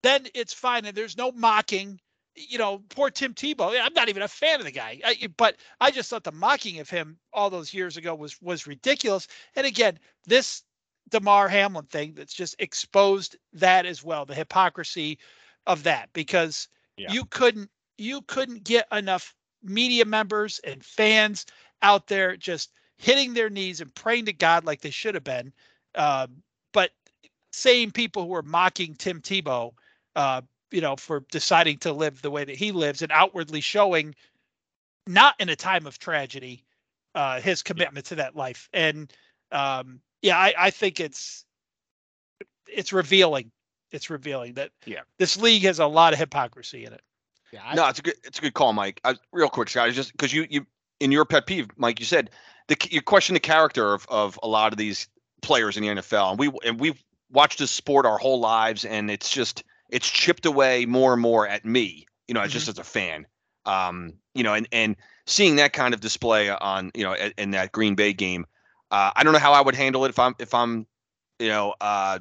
then it's fine and there's no mocking. You know, poor Tim Tebow. I'm not even a fan of the guy, I, but I just thought the mocking of him all those years ago was was ridiculous. And again, this Damar Hamlin thing that's just exposed that as well, the hypocrisy of that, because Yeah. you couldn't you couldn't get enough media members and fans out there just hitting their knees and praying to God like they should have been. Um, but same people who were mocking Tim Tebow, uh, you know, for deciding to live the way that he lives and outwardly showing, not in a time of tragedy, uh, his commitment to that life. And um, yeah, I, I think it's it's revealing. It's revealing that Yeah. this league has a lot of hypocrisy in it. Yeah, I, no, it's a good it's a good call, Mike. I, real quick, Scott, just because you you in your pet peeve, Mike, you said the you question the character of of a lot of these players in the NFL, and we and we've watched this sport our whole lives, and it's just it's chipped away more and more at me, you know, as just as a fan, um, you know, and and seeing that kind of display on you know in, in that Green Bay game, uh, I don't know how I would handle it if I'm if I'm you know uh,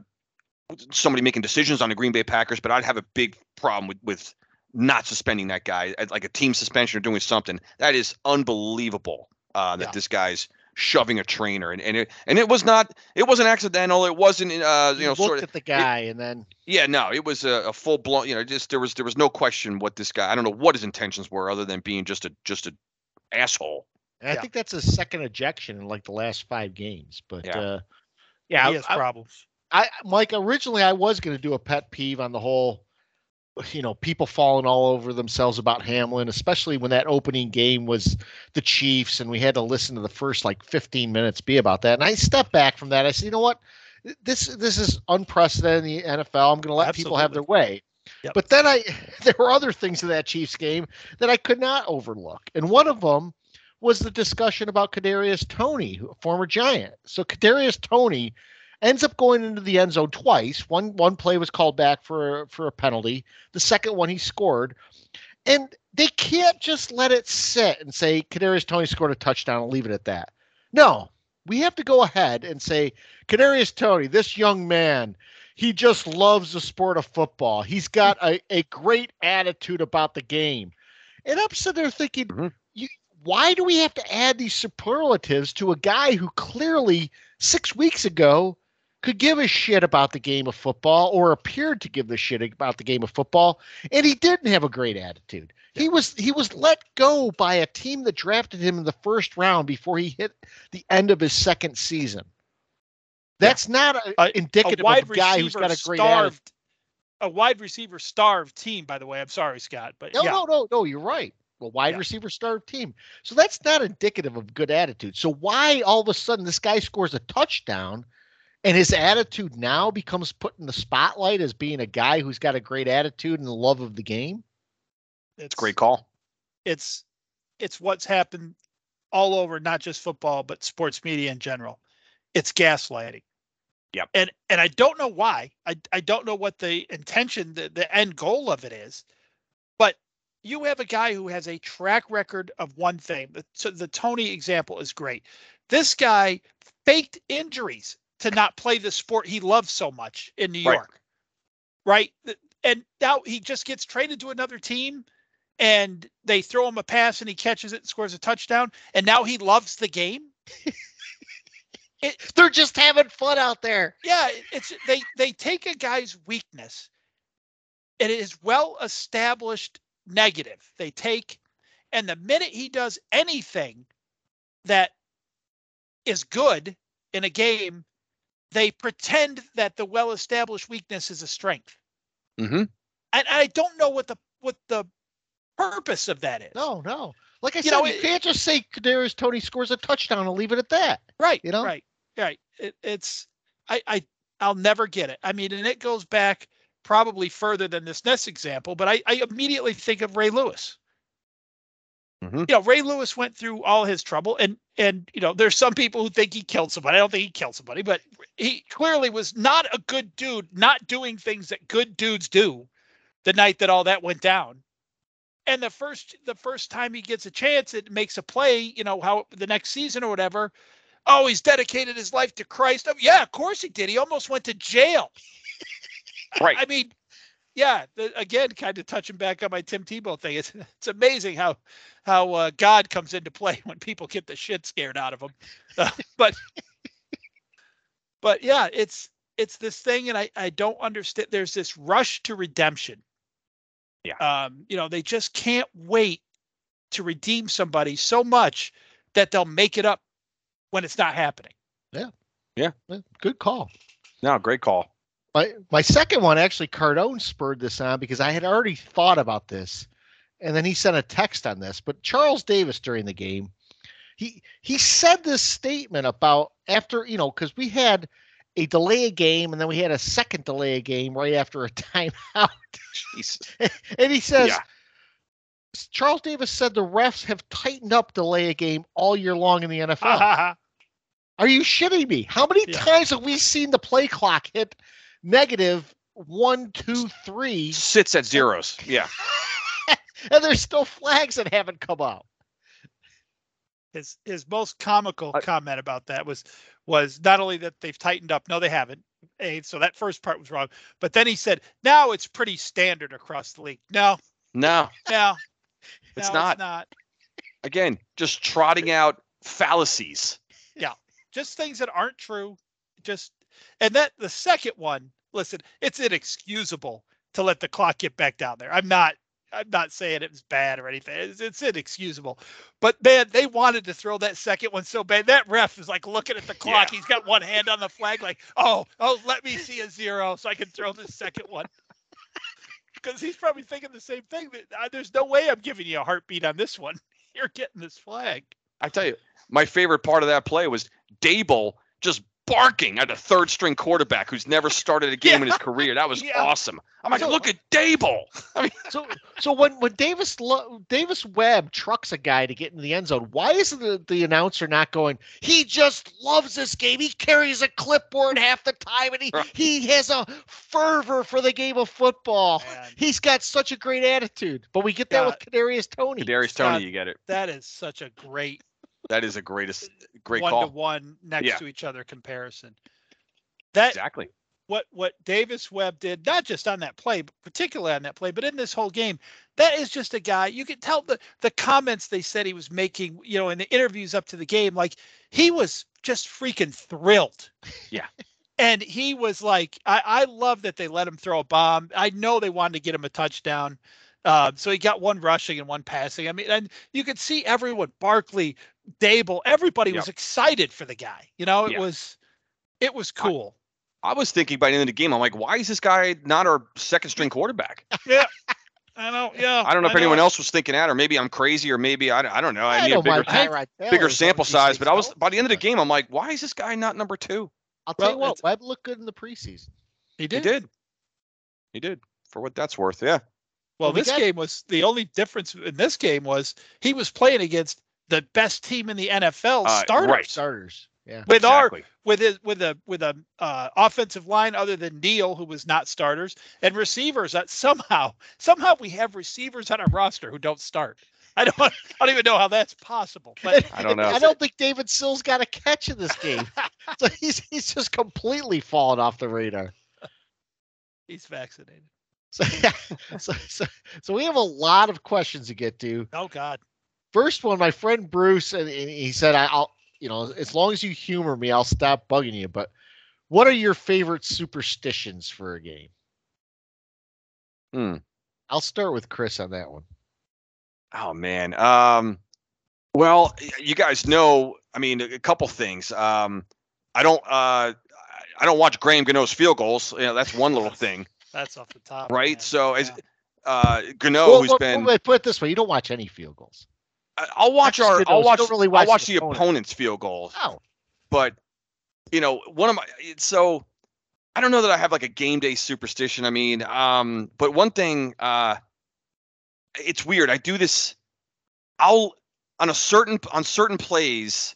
somebody making decisions on the Green Bay Packers, but I'd have a big problem with with not suspending that guy, like a team suspension or doing something. That is unbelievable. Uh, that Yeah. this guy's shoving a trainer, and and it and it was not it wasn't accidental. It wasn't uh you you know looked sort of at the guy and then yeah no it was a, a full blown you know just there was there was no question what this guy I don't know what his intentions were other than being just a just a asshole. and I think that's his second ejection in like the last five games. But Yeah. uh, yeah, he has I, problems. I Mike originally I was going to do a pet peeve on the whole you know people falling all over themselves about Hamlin especially when that opening game was the Chiefs and we had to listen to the first like 15 minutes be about that. And I stepped back from that. I said you know what? This this is unprecedented in the NFL I'm going to let people have their way. Yep. but then I there were other things in that Chiefs game that I could not overlook. And one of them was the discussion about Kadarius Toney, a former Giant. So Kadarius Toney ends up going into the end zone twice. One one play was called back for for a penalty. The second one he scored, and they can't just let it sit and say Kadarius Toney scored a touchdown and leave it at that. No, we have to go ahead and say Kadarius Toney, this young man. He just loves the sport of football. He's got a, a great attitude about the game. And I'm sitting there thinking, Mhm. you, why do we have to add these superlatives to a guy who clearly six weeks ago could give a shit about the game of football or appeared to give the shit about the game of football and he didn't have a great attitude he was he was let go by a team that drafted him in the first round before he hit the end of his second season that's not a, A- indicative a of a guy who's got a great attitude starved, a wide receiver starved team. By the way, I'm sorry, Scott, but No, yeah, no, no, no. You're right. A wide Yeah. receiver starved team. So that's not indicative of good attitude. So why all of a sudden this guy scores a touchdown and his attitude now becomes put in the spotlight as being a guy who's got a great attitude and the love of the game? it's Great call. It's it's what's happened all over, not just football, but sports media in general. It's gaslighting. Yep. And and I don't know why. I I don't know what the intention, the, the end goal of it is, but you have a guy who has a track record of one thing. The, so the Toney example is great. This guy faked injuries to not play the sport he loves so much in New Right. York. Right. And now he just gets traded to another team and they throw him a pass and he catches it and scores a touchdown. And now he loves the game. They're just having fun out there. Yeah, it's they they take a guy's weakness. and It is well established negative. They take And the minute he does anything that is good in a game, they pretend that the well-established weakness is a strength. Mm-hmm. And I don't know what the what the purpose of that is. No, no. Like I You said, know, you it- can't just say Kadarius Toney scores a touchdown and leave it at that. Right. You know? Right. Right. It, it's I I I'll never get it. I mean, and it goes back probably further than this next example, but I, I immediately think of Ray Lewis. Mhm. You know, Ray Lewis went through all his trouble, and and you know, there's some people who think he killed somebody. I don't think he killed somebody, but he clearly was not a good dude, not doing things that good dudes do. The night that all that went down, and the first the first time he gets a chance, it makes a play. You know how the next season or whatever. Oh, he's dedicated his life to Christ. Oh, yeah, of course he did. He almost went to jail. Right. I mean, yeah. The, again, kind of touching back on my Tim Tebow thing. It's it's amazing how how uh, God comes into play when people get the shit scared out of them. Uh, but but yeah, it's it's this thing, and I I don't understand. There's this rush to redemption. Yeah. Um, you know, they just can't wait to redeem somebody so much that they'll make it up when it's not happening. Yeah, Yeah. Good call. No, great call. My my second one actually Cardone spurred this on because I had already thought about this, and then he sent a text on this. But Charles Davis during the game, he he said this statement about after you know because we had a delay a game and then we had a second delay a game right after a timeout, and he says. Yeah. Charles Davis said the refs have tightened up delay a game all year long in the NFL. Are you shitting me? How many Yeah. times have we seen the play clock hit negative one, two, three, Sits at zeros. Yeah. and there's still flags that haven't come out? his his most comical I- comment about that was was not only that they've tightened up no they haven't a so that first part was wrong but then he said now it's pretty standard across the league no No, no It's no, not. it's not again, just trotting out fallacies. Yeah. Just things that aren't true just and that the second one listen it's inexcusable to let the clock get back down there. I'm not i'm not saying it was bad or anything. It's, it's inexcusable. But man they wanted to throw that second one so bad. That ref is like looking at the clock. He's got one hand on the flag like oh oh let me see a zero so i can throw the second one. Because he's probably thinking the same thing that uh, there's no way i'm giving you a heartbeat on this one. You're getting this flag. I tell you, my favorite part of that play was Daboll just barking at a third string quarterback who's never started a game in his career. That was Yeah. awesome. I'm like, So- look at Daboll. I mean, So, so when when Davis Davis Webb trucks a guy to get in the end zone, why is the the announcer not going? He just loves this game. He carries a clipboard half the time, and he Right. he has a fervor for the game of football. Man. He's got such a great attitude. But we get that with Kadarius Toney. Kadarius God. Toney, you get it. that is such a great That is a greatest, great one call. to one next Yeah. to each other comparison. That Exactly. what what Davis Webb did, not just on that play, but particularly on that play, but in this whole game, that is just a guy. You can tell the the comments they said he was making, you know, in the interviews up to the game, like he was just freaking thrilled. Yeah. And he was like, I, I love that they let him throw a bomb. I know they wanted to get him a touchdown. Uh, so he got one rushing and one passing. I mean, and you could see everyone, Barkley, Daboll, everybody was excited for the guy. You know, it Yeah. was it was cool. I was thinking by the end of the game, I'm like, why is this guy not our second string quarterback? Yeah. I know, yeah. I don't know if know. anyone else was thinking that, or maybe I'm crazy, or maybe I, I don't know. I, need a bigger, mind Tyrod Taylor bigger sample size, but I was by the end of the game, I'm like, why is this guy not number two? I'll tell you what, Webb looked good in the preseason. He did. He did. did. He did. For what that's worth, yeah. Well, Well, we this got- game was the only difference in this game was he was playing against the best team in the NFL Uh, starters right. Starters. Yeah. with our with his with a with a uh, offensive line other than Neal who was not starters and receivers that somehow somehow we have receivers on our roster who don't start. I don't I don't even know how that's possible. But I don't know. I don't think David Sills got a catch in this game. so he's he's just completely fallen off the radar. he's vaccinated. So, yeah, so, so, so we have a lot of questions to get to. Oh God. First one, my friend Bruce, and, and he said, I- "I'll, you know, as long as you humor me, I'll stop bugging you." But what are your favorite superstitions for a game? Hmm. I'll start with Chris on that one. Oh man. Um, well, you guys know. I mean, a a couple things. Um, I don't. Uh, I don't watch Graham Gano's field goals. You know, that's one little thing, That's off the top. right? man. So as Yeah. uh, Gano, Well, who's well, been, wait, put it this way: you don't watch any field goals. I- I'll watch That's our. good, I'll though, so watch. don't really I'll watch watch the the opponent. opponent's field goals. Oh, but you know one of my so i don't know that i have like a game day superstition i mean um but one thing uh it's weird i do this i'll on a certain on certain plays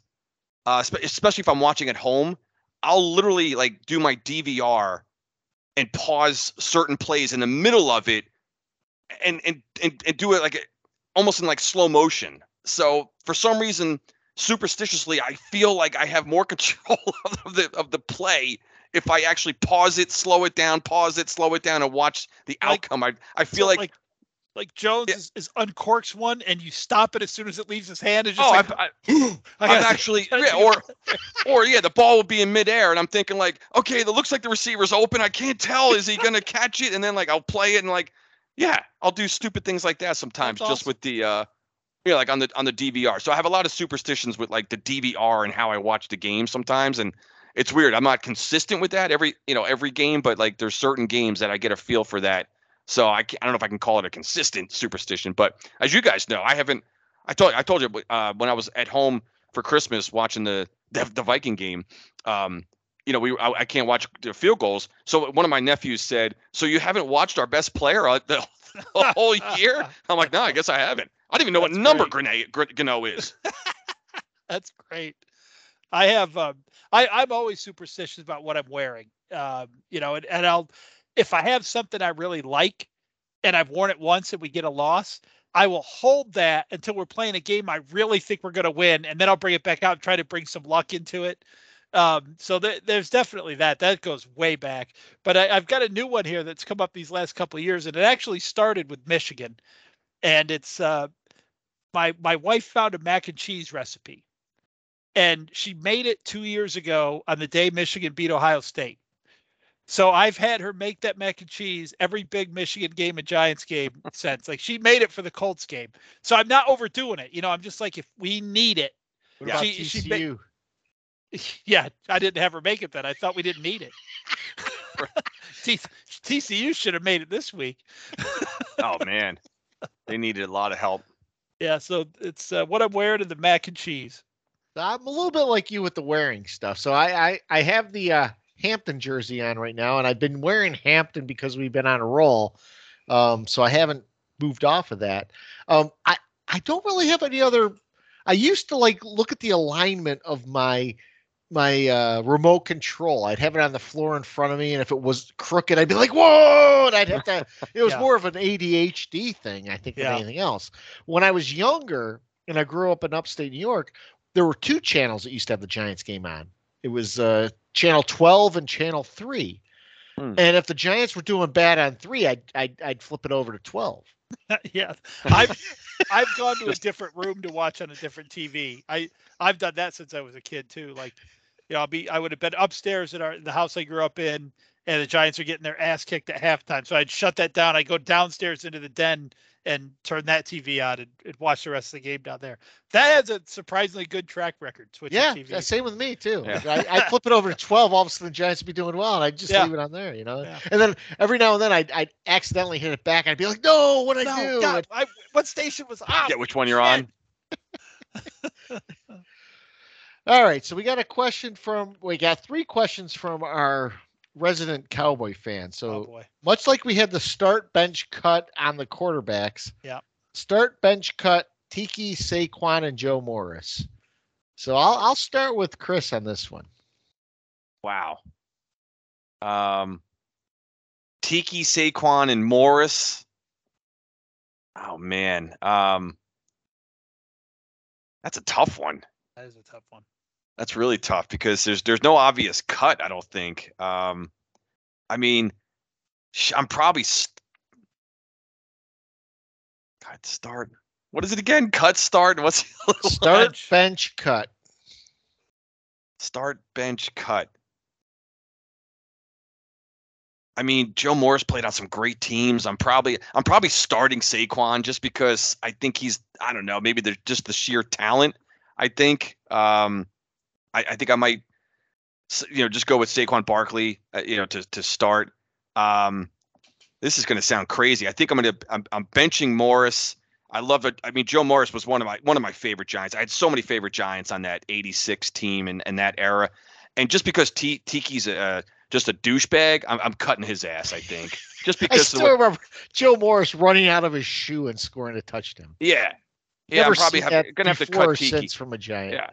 uh especially if i'm watching at home i'll literally like do my dvr and pause certain plays in the middle of it and and and, and do it like almost in like slow motion so for some reason superstitiously I feel like I have more control of the of the play if I actually pause it, slow it down, pause it, slow it down, and watch the outcome. I I feel like, like like Jones Yeah. is, is uncorks one and you stop it as soon as it leaves his hand. It's just oh, like, I, am I, I I've actually yeah, or or yeah, the ball will be in midair, and I'm thinking like, okay, it looks like the receiver's open. I can't tell. Is he gonna catch it? And then like I'll play it and like, yeah, I'll do stupid things like that sometimes, That's just awesome. with the uh, yeah, like on the on the DVR. So I have a lot of superstitions with like the DVR and how I watch the game sometimes, and it's weird. I'm not consistent with that every you know every game, but like there's certain games that I get a feel for that. So I, I don't know if I can call it a consistent superstition, but as you guys know, I haven't. I told I told you uh, when I was at home for Christmas watching the the, the Viking game. Um, you know, we I, I can't watch the field goals. So one of my nephews said, "So you haven't watched our best player uh, the, the whole year?" I'm like, "No, I guess I haven't. I don't even know what number. Graham Gano is." That's great. I have um I, I'm always superstitious about what I'm wearing. Um, you know, and, and I'll if I have something I really like and I've worn it once and we get a loss, I will hold that until we're playing a game I really think we're gonna win, and then I'll bring it back out and try to bring some luck into it. Um, so th- there's definitely that. That goes way back. But I, I've got a new one here that's come up these last couple of years, and it actually started with Michigan. And it's uh my my wife found a mac and cheese recipe and she made it two years ago on the day Michigan beat Ohio State. So I've had her make that mac and cheese every big Michigan game and Giants game since. Like she made it for the Colts game. So I'm not overdoing it. You know, I'm just like if we need it. what Yeah. about She- she TCU? Yeah, I didn't have her make it then. I thought we didn't need it. T- TCU should have made it this week. oh man, they needed a lot of help. Yeah, so it's uh, what I'm wearing and the mac and cheese. I'm a little bit like you with the wearing stuff. So I I, I have the uh, Hampton jersey on right now, and I've been wearing Hampton because we've been on a roll. Um, so I haven't moved off of that. Um, I I don't really have any other. I used to like look at the alignment of my my uh, remote control. I'd have it on the floor in front of me, and if it was crooked, I'd be like, "Whoa!" And I'd have to. It was Yeah. more of an ADHD thing, I think, than Yeah. anything else. When I was younger and I grew up in upstate New York, there were two channels that used to have the Giants game on. It was uh, channel 12 and channel 3. Hmm. And if the Giants were doing bad on 3, I'd I'd, I'd flip it over to 12. yeah, I've I've gone to a different room to watch on a different TV. I I've done that since I was a kid too. Like, you know, I'll be I would have been upstairs in our the house I grew up in, and the Giants are getting their ass kicked at halftime. So I'd shut that down. I'd go downstairs into the den and turn that TV on and, and watch the rest of the game down there. That has a surprisingly good track record. Switching Yeah, TV. yeah, same with me too. Yeah. I, I'd flip it over to 12. All of a sudden, the Giants would be doing well, and I'd just Yeah. leave it on there, you know. Yeah. And then every now and then, I'd, I'd accidentally hit it back. I'd be like, "No, what I No, do?" God, I, what station was on? Get which one you're on. All right, so we got a question from. We got three questions from our resident Cowboy fan. So Oh boy. much like we had the start bench cut on the quarterbacks. Yeah. Start bench cut Tiki, Saquon, and Joe Morris. So I'll I'll start with Chris on this one. Wow. Um, Tiki, Saquon, and Morris. Oh man, um, that's a tough one. That is a tough one. That's really tough because there's there's no obvious cut. I don't think. Um, I mean, I'm probably st- cut start. What is it again? Cut start. What's Start Bench. bench cut. start bench cut? I mean, Joe Morris played on some great teams. I'm probably I'm probably starting Saquon just because I think he's I don't know maybe there's just the sheer talent. I think um, I, I think I might you know just go with Saquon Barkley uh, you know to to start. Um, this is going to sound crazy. I think I'm going to I'm, I'm benching Morris. I love it. I mean, Joe Morris was one of my one of my favorite Giants. I had so many favorite Giants on that '86 team and, and that era. And just because T- Tiki's a, just a douchebag, I'm, I'm cutting his ass. I think just because I still of what, remember Joe Morris running out of his shoe and scoring a touchdown. yeah, yeah. Never I'm probably have, gonna have to cut Tiki. from a giant. Yeah,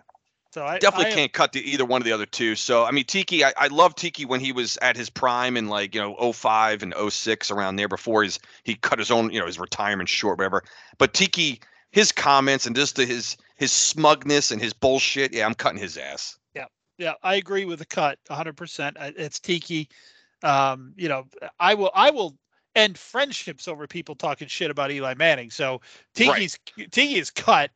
So I definitely I, can't cut to either one of the other two. So I mean, Tiki, I, I love Tiki when he was at his prime in like you know 05 and 06 around there before he's he cut his own you know his retirement short, whatever. But Tiki, his comments and just the, his his smugness and his bullshit, yeah, I'm cutting his ass. Yeah, yeah, I agree with the cut 100%. It's Tiki. Um, you know, I will I will end friendships over people talking shit about Eli Manning. So Tiki's Tiki is cut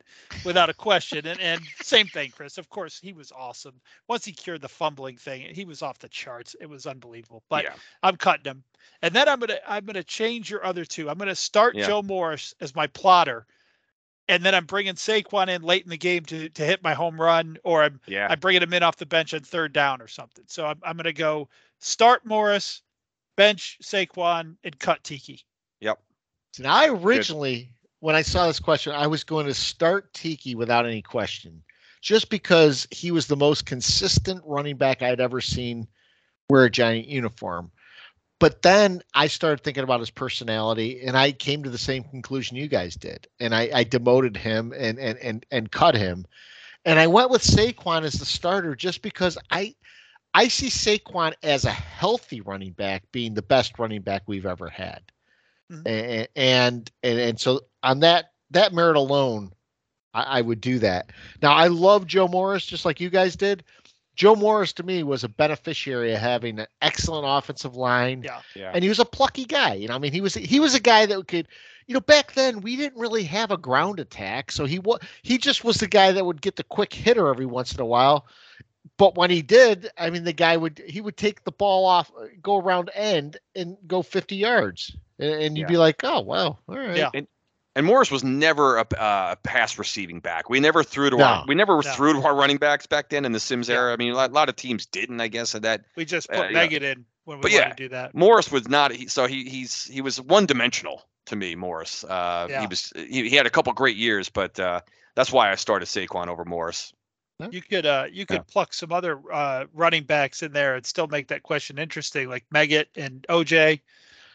without a question. And and same thing, Chris. Of course, he was awesome. Once he cured the fumbling thing, he was off the charts. It was unbelievable. But yeah, I'm cutting him. And then I'm gonna I'm gonna change your other two. I'm gonna start Yeah. Joe Morris as my plotter, and then I'm bringing Saquon in late in the game to to hit my home run, or I'm yeah. I'm bringing him in off the bench on third down or something. So I'm I'm gonna go start Morris, bench Saquon, and cut Tiki. So now I originally, when I saw this question, I was going to start Tiki without any question, just because he was the most consistent running back I'd ever seen wear a giant uniform. But then I started thinking about his personality, and I came to the same conclusion you guys did, and I, I demoted him and and and and cut him, and I went with Saquon as the starter just because I. I see Saquon as a healthy running back being the best running back we've ever had. Mhm. and and and, and so on that that merit alone I, I would do that. Now i love joe morris just like you guys did. Joe morris to me was a beneficiary of having an excellent offensive line. Yeah. Yeah. and he was a plucky guy. You know i mean he was he was a guy that could you know back then we didn't really have a ground attack. So he was he just was the guy that would get the quick hitter every once in a while but when he did i mean the guy would he would take the ball off go around end and go 50 yards and, and you'd Yeah. be like oh wow all right Yeah. And Morris was never a, uh, pass receiving back. We never threw to No. our we never No. threw to our running backs back then in the Simms Yeah. era. I mean, a lot, a lot of teams didn't, I guess, at that. We just Uh, put yeah. Meggett in when we But yeah, to do that. Morris was not. He, so he he's he was one dimensional to me. Morris. Uh, Yeah. He was he, he had a couple great years, but uh, that's why I started Saquon over Morris. You could uh you could pluck some other uh running backs in there and still make that question interesting, like Meggett and OJ.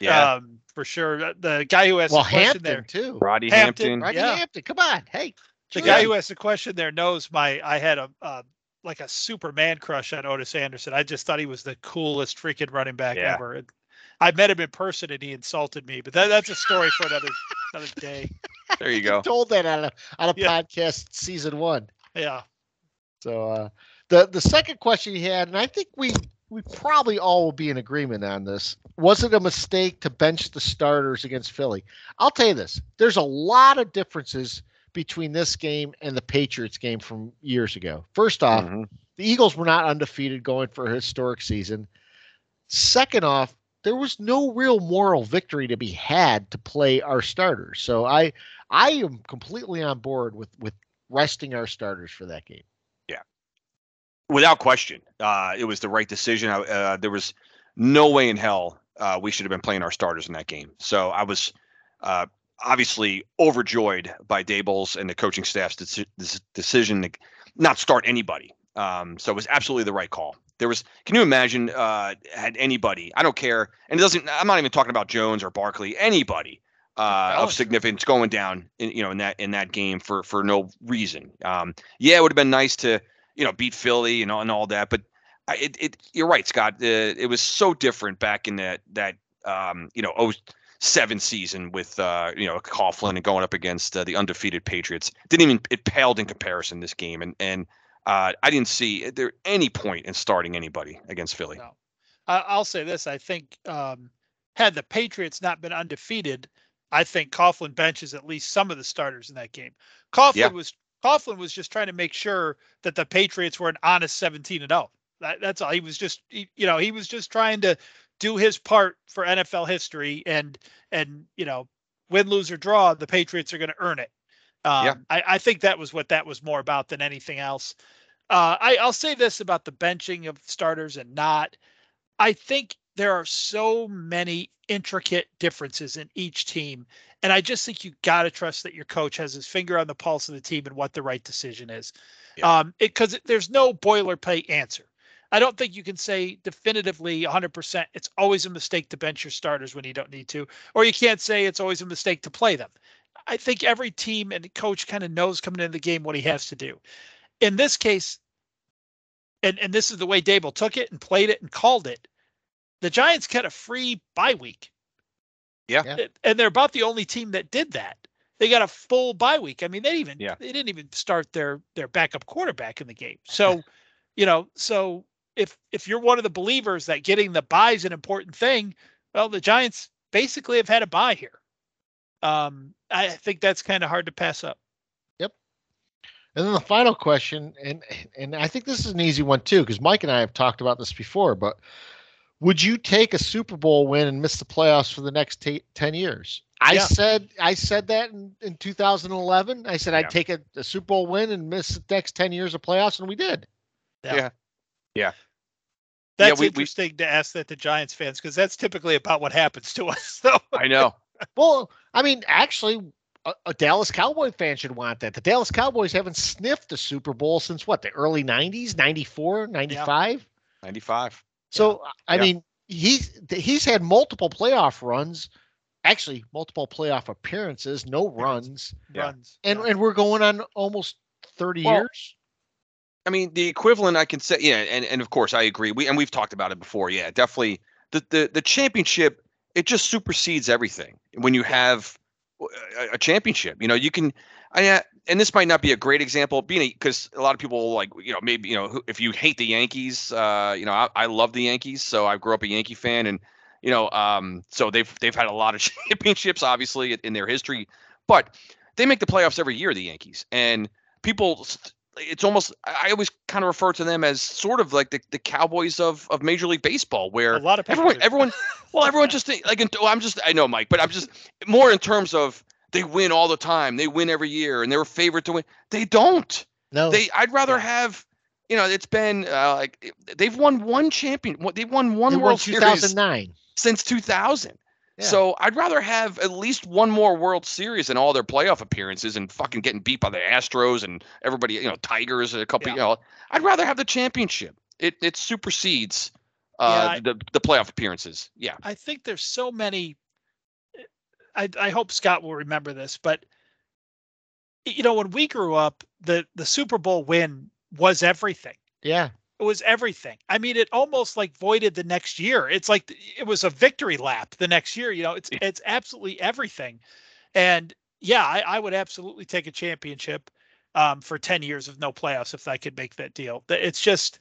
Yeah. Um, for sure. Uh, The guy who has well a question hampton there. too Roddy Hampton, Hampton. Rodney yeah. hampton come on hey The guy who has the question there knows my I had a uh, like a Superman crush on Ottis Anderson. I just thought he was the coolest freaking running back Yeah. ever. And I met him in person and he insulted me, but that, that's a story for another another day. There you go. told that on a on a Yeah. podcast season one Yeah. So uh, the the second question he had, and I think we we probably all will be in agreement on this. Was it a mistake to bench the starters against Philly? I'll tell you this: there's a lot of differences between this game and the Patriots game from years ago. First off, Mhm. the Eagles were not undefeated going for a historic season. Second off, there was no real moral victory to be had to play our starters. So I I am completely on board with with resting our starters for that game. Without question, uh, it was the right decision. Uh, there was no way in hell uh, we should have been playing our starters in that game. So I was uh, obviously overjoyed by Daboll's and the coaching staff's this decision to not start anybody. Um, so it was absolutely the right call. There was. Can you imagine? Uh, had anybody? I don't care, and it doesn't. I'm not even talking about Jones or Barkley. Anybody uh, of significance going down, in, you know, in that in that game for for no reason. Um, yeah, it would have been nice to you know beat Philly and all, and all that, but I, it, it you're right, Scott. Uh, it was so different back in that that um, you know 07 season with uh, you know Coughlin and going up against uh, the undefeated Patriots. Didn't even it paled in comparison this game, and and uh, I didn't see there any point in starting anybody against Philly. No. I'll say this: I think um, had the Patriots not been undefeated, I think Coughlin benches at least some of the starters in that game. Coughlin Yeah. was Coughlin was just trying to make sure that the Patriots were an honest 17 and 0. That, that's all. He was just, he, you know, he was just trying to do his part for NFL history and and you know win lose or draw the Patriots are going to earn it. Um, Yeah. I, I think that was what that was more about than anything else. Uh, I, I'll say this about the benching of starters and not. I think there are so many intricate differences in each team. And I just think you got to trust that your coach has his finger on the pulse of the team and what the right decision is. Yeah. Um, because there's no boilerplate answer. I don't think you can say definitively 100% it's always a mistake to bench your starters when you don't need to, or you can't say it's always a mistake to play them. I think every team and coach kind of knows coming into the game what he has to do. In this case, and, and this is the way Daboll took it and played it and called it, the Giants get a free bye week. Yeah. Yeah. And- And they're about the only team that did that. They got a full bye week. I mean, they even Yeah. they didn't even start their their backup quarterback in the game. So, you know, so if if you're one of the believers that getting the bye is an important thing, well, the Giants basically have had a bye here. Um, I think that's kind of hard to pass up. Yep. And then the final question, and and I think this is an easy one too, because Mike and I have talked about this before. But would you take a Super Bowl win and miss the playoffs for the next ta ten years? I Yeah. said I said that in, in 2011. I said Yeah. I'd take a, a Super Bowl win and miss the next ten years of playoffs, and we did. Yeah. Yeah. That's we- we- interesting to ask that to Giants fans because that's typically about what happens to us. though. I know. Well, I mean, actually, a, a Dallas Cowboy fan should want that. The Dallas Cowboys haven't sniffed a Super Bowl since what, the early 90s, 94, 95? 95. So, I Yeah. mean, he's he's had multiple playoff runs, actually, multiple playoff appearances, no runs. Yeah. runs. And, yeah. and we're going on almost 30 Well, years. I mean, the equivalent I can say, yeah, and, and of course I agree. We and we've talked about it before. Yeah, definitely. The the the championship it just supersedes everything when you have uh, a, a championship. You know, you can. I uh, and this might not be a great example, being because a lot of people like you know maybe you know if you hate the Yankees, uh, you know I, I love the Yankees, so I grew up a Yankee fan, and you know um so they've they've had a lot of championships obviously in their history, but they make the playoffs every year, the Yankees, and people it's almost I always kind of refer to them as sort of like the, the Cowboys of, of Major League Baseball, where a lot of people everyone everyone well everyone just think- like in- I'm just I know Mike, but I'm just more in terms of they win all the time, they win every year, and they're a favorite to win. They don't. No. They I'd rather Yeah. have you know it's been uh, like they've won one champion, what- they've won one they World won Series 2009. since 2000. Yeah. So I'd rather have at least one more World Series in all their playoff appearances and fucking getting beat by the Astros and everybody, you know, Tigers a couple, Yeah. you know. I'd rather have the championship. It it supersedes uh, Yeah, I- the the playoff appearances. Yeah. I think there's so many. I, I hope Scott will remember this, but you know, when we grew up, the the Super Bowl win was everything. Yeah. It was everything. I mean, it almost like voided the next year. It's like it was a victory lap the next year. You know, it's it's absolutely everything. And yeah, I, I would absolutely take a championship um, for ten years of no playoffs if I could make that deal. It's just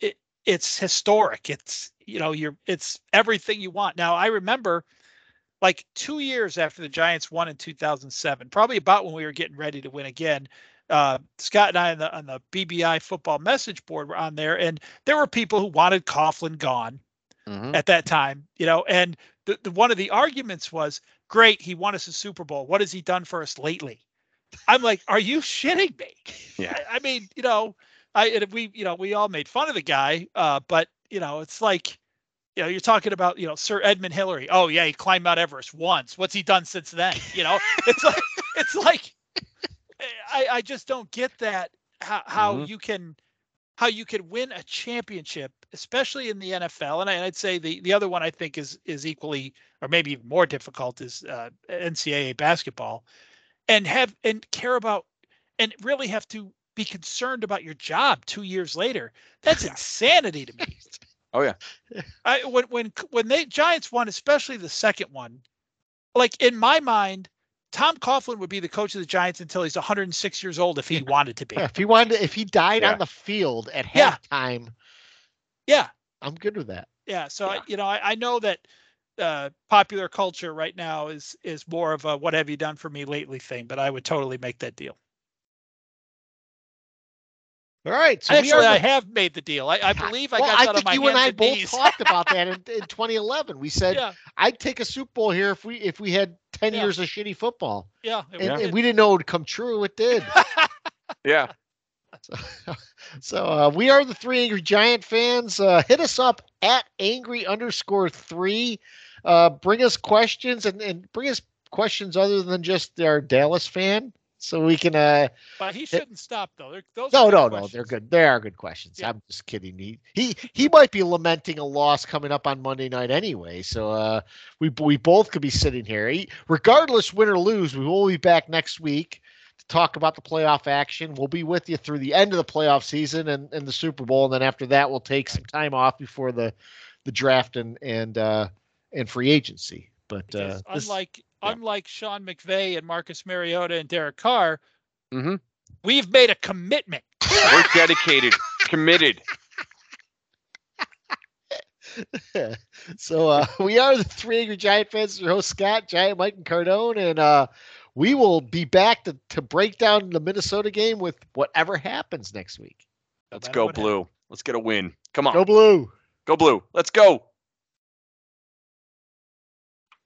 it it's historic. It's you know you're it's everything you want. Now I remember like two years after the Giants won in 2007, probably about when we were getting ready to win again. Uh, Scott and I on the on the BBI football message board were on there, and there were people who wanted Coughlin gone Mhm. at that time, you know. And the, the one of the arguments was, "Great, he won us a Super Bowl. What has he done for us lately?" I'm like, "Are you shitting me?" Yeah. I, I mean, you know, I and we, you know, we all made fun of the guy, uh, but you know, it's like, you know, you're talking about, you know, Sir Edmund Hillary. Oh yeah, he climbed Mount Everest once. What's he done since then? You know, it's like, it's like, I, I just don't get that how how Mhm. you can how you can win a championship, especially in the NFL. And I, I'd say the the other one I think is is equally or maybe even more difficult is uh, NCAA basketball, and have and care about and really have to be concerned about your job two years later. That's insanity to me. Oh yeah. I when when when they Giants won, especially the second one, like in my mind, Tom Coughlin would be the coach of the Giants until he's 106 years old if he wanted to be. Yeah, if he wanted, to, if he died Yeah. on the field at halftime, Yeah, I'm good with that. yeah. So I, you know, I, I know that uh, popular culture right now is is more of a "what have you done for me lately" thing, but I would totally make that deal. All right. So Actually, are I have made the deal. I, I believe I well, got I that on think my you and I hands both knees. talked about that in, in 2011. We said yeah, I'd take a Super Bowl here if we if we had 10 Yeah. years of shitty football, yeah. it and, was- and we didn't know it would come true. It did. Yeah. So uh, we are the three angry giant fans. Uh, hit us up at angry underscore three. Uh, bring us questions and, and bring us questions other than just our Dallas fan, so we can. Uh, but he shouldn't stop though. Those no, no, good no, they're good. They are good questions. Yeah. I'm just kidding. He he he might be lamenting a loss coming up on Monday night anyway. So uh, we we both could be sitting here. He, regardless, win or lose, we will be back next week to talk about the playoff action. We'll be with you through the end of the playoff season and, and the Super Bowl, and then after that, we'll take some time off before the the draft and and uh, and free agency. But uh, this- unlike yeah. unlike Sean McVay and Marcus Mariota and Derek Carr, Mhm. we've made a commitment. We're dedicated, committed. so uh, we are the three angry giant fans. Your host Scott, Giant Mike, and Cardone, and uh, we will be back to to break down the Minnesota game with whatever happens next week. Let's go what blue. Let's get a win. Come on. Go blue. Go blue. Let's go.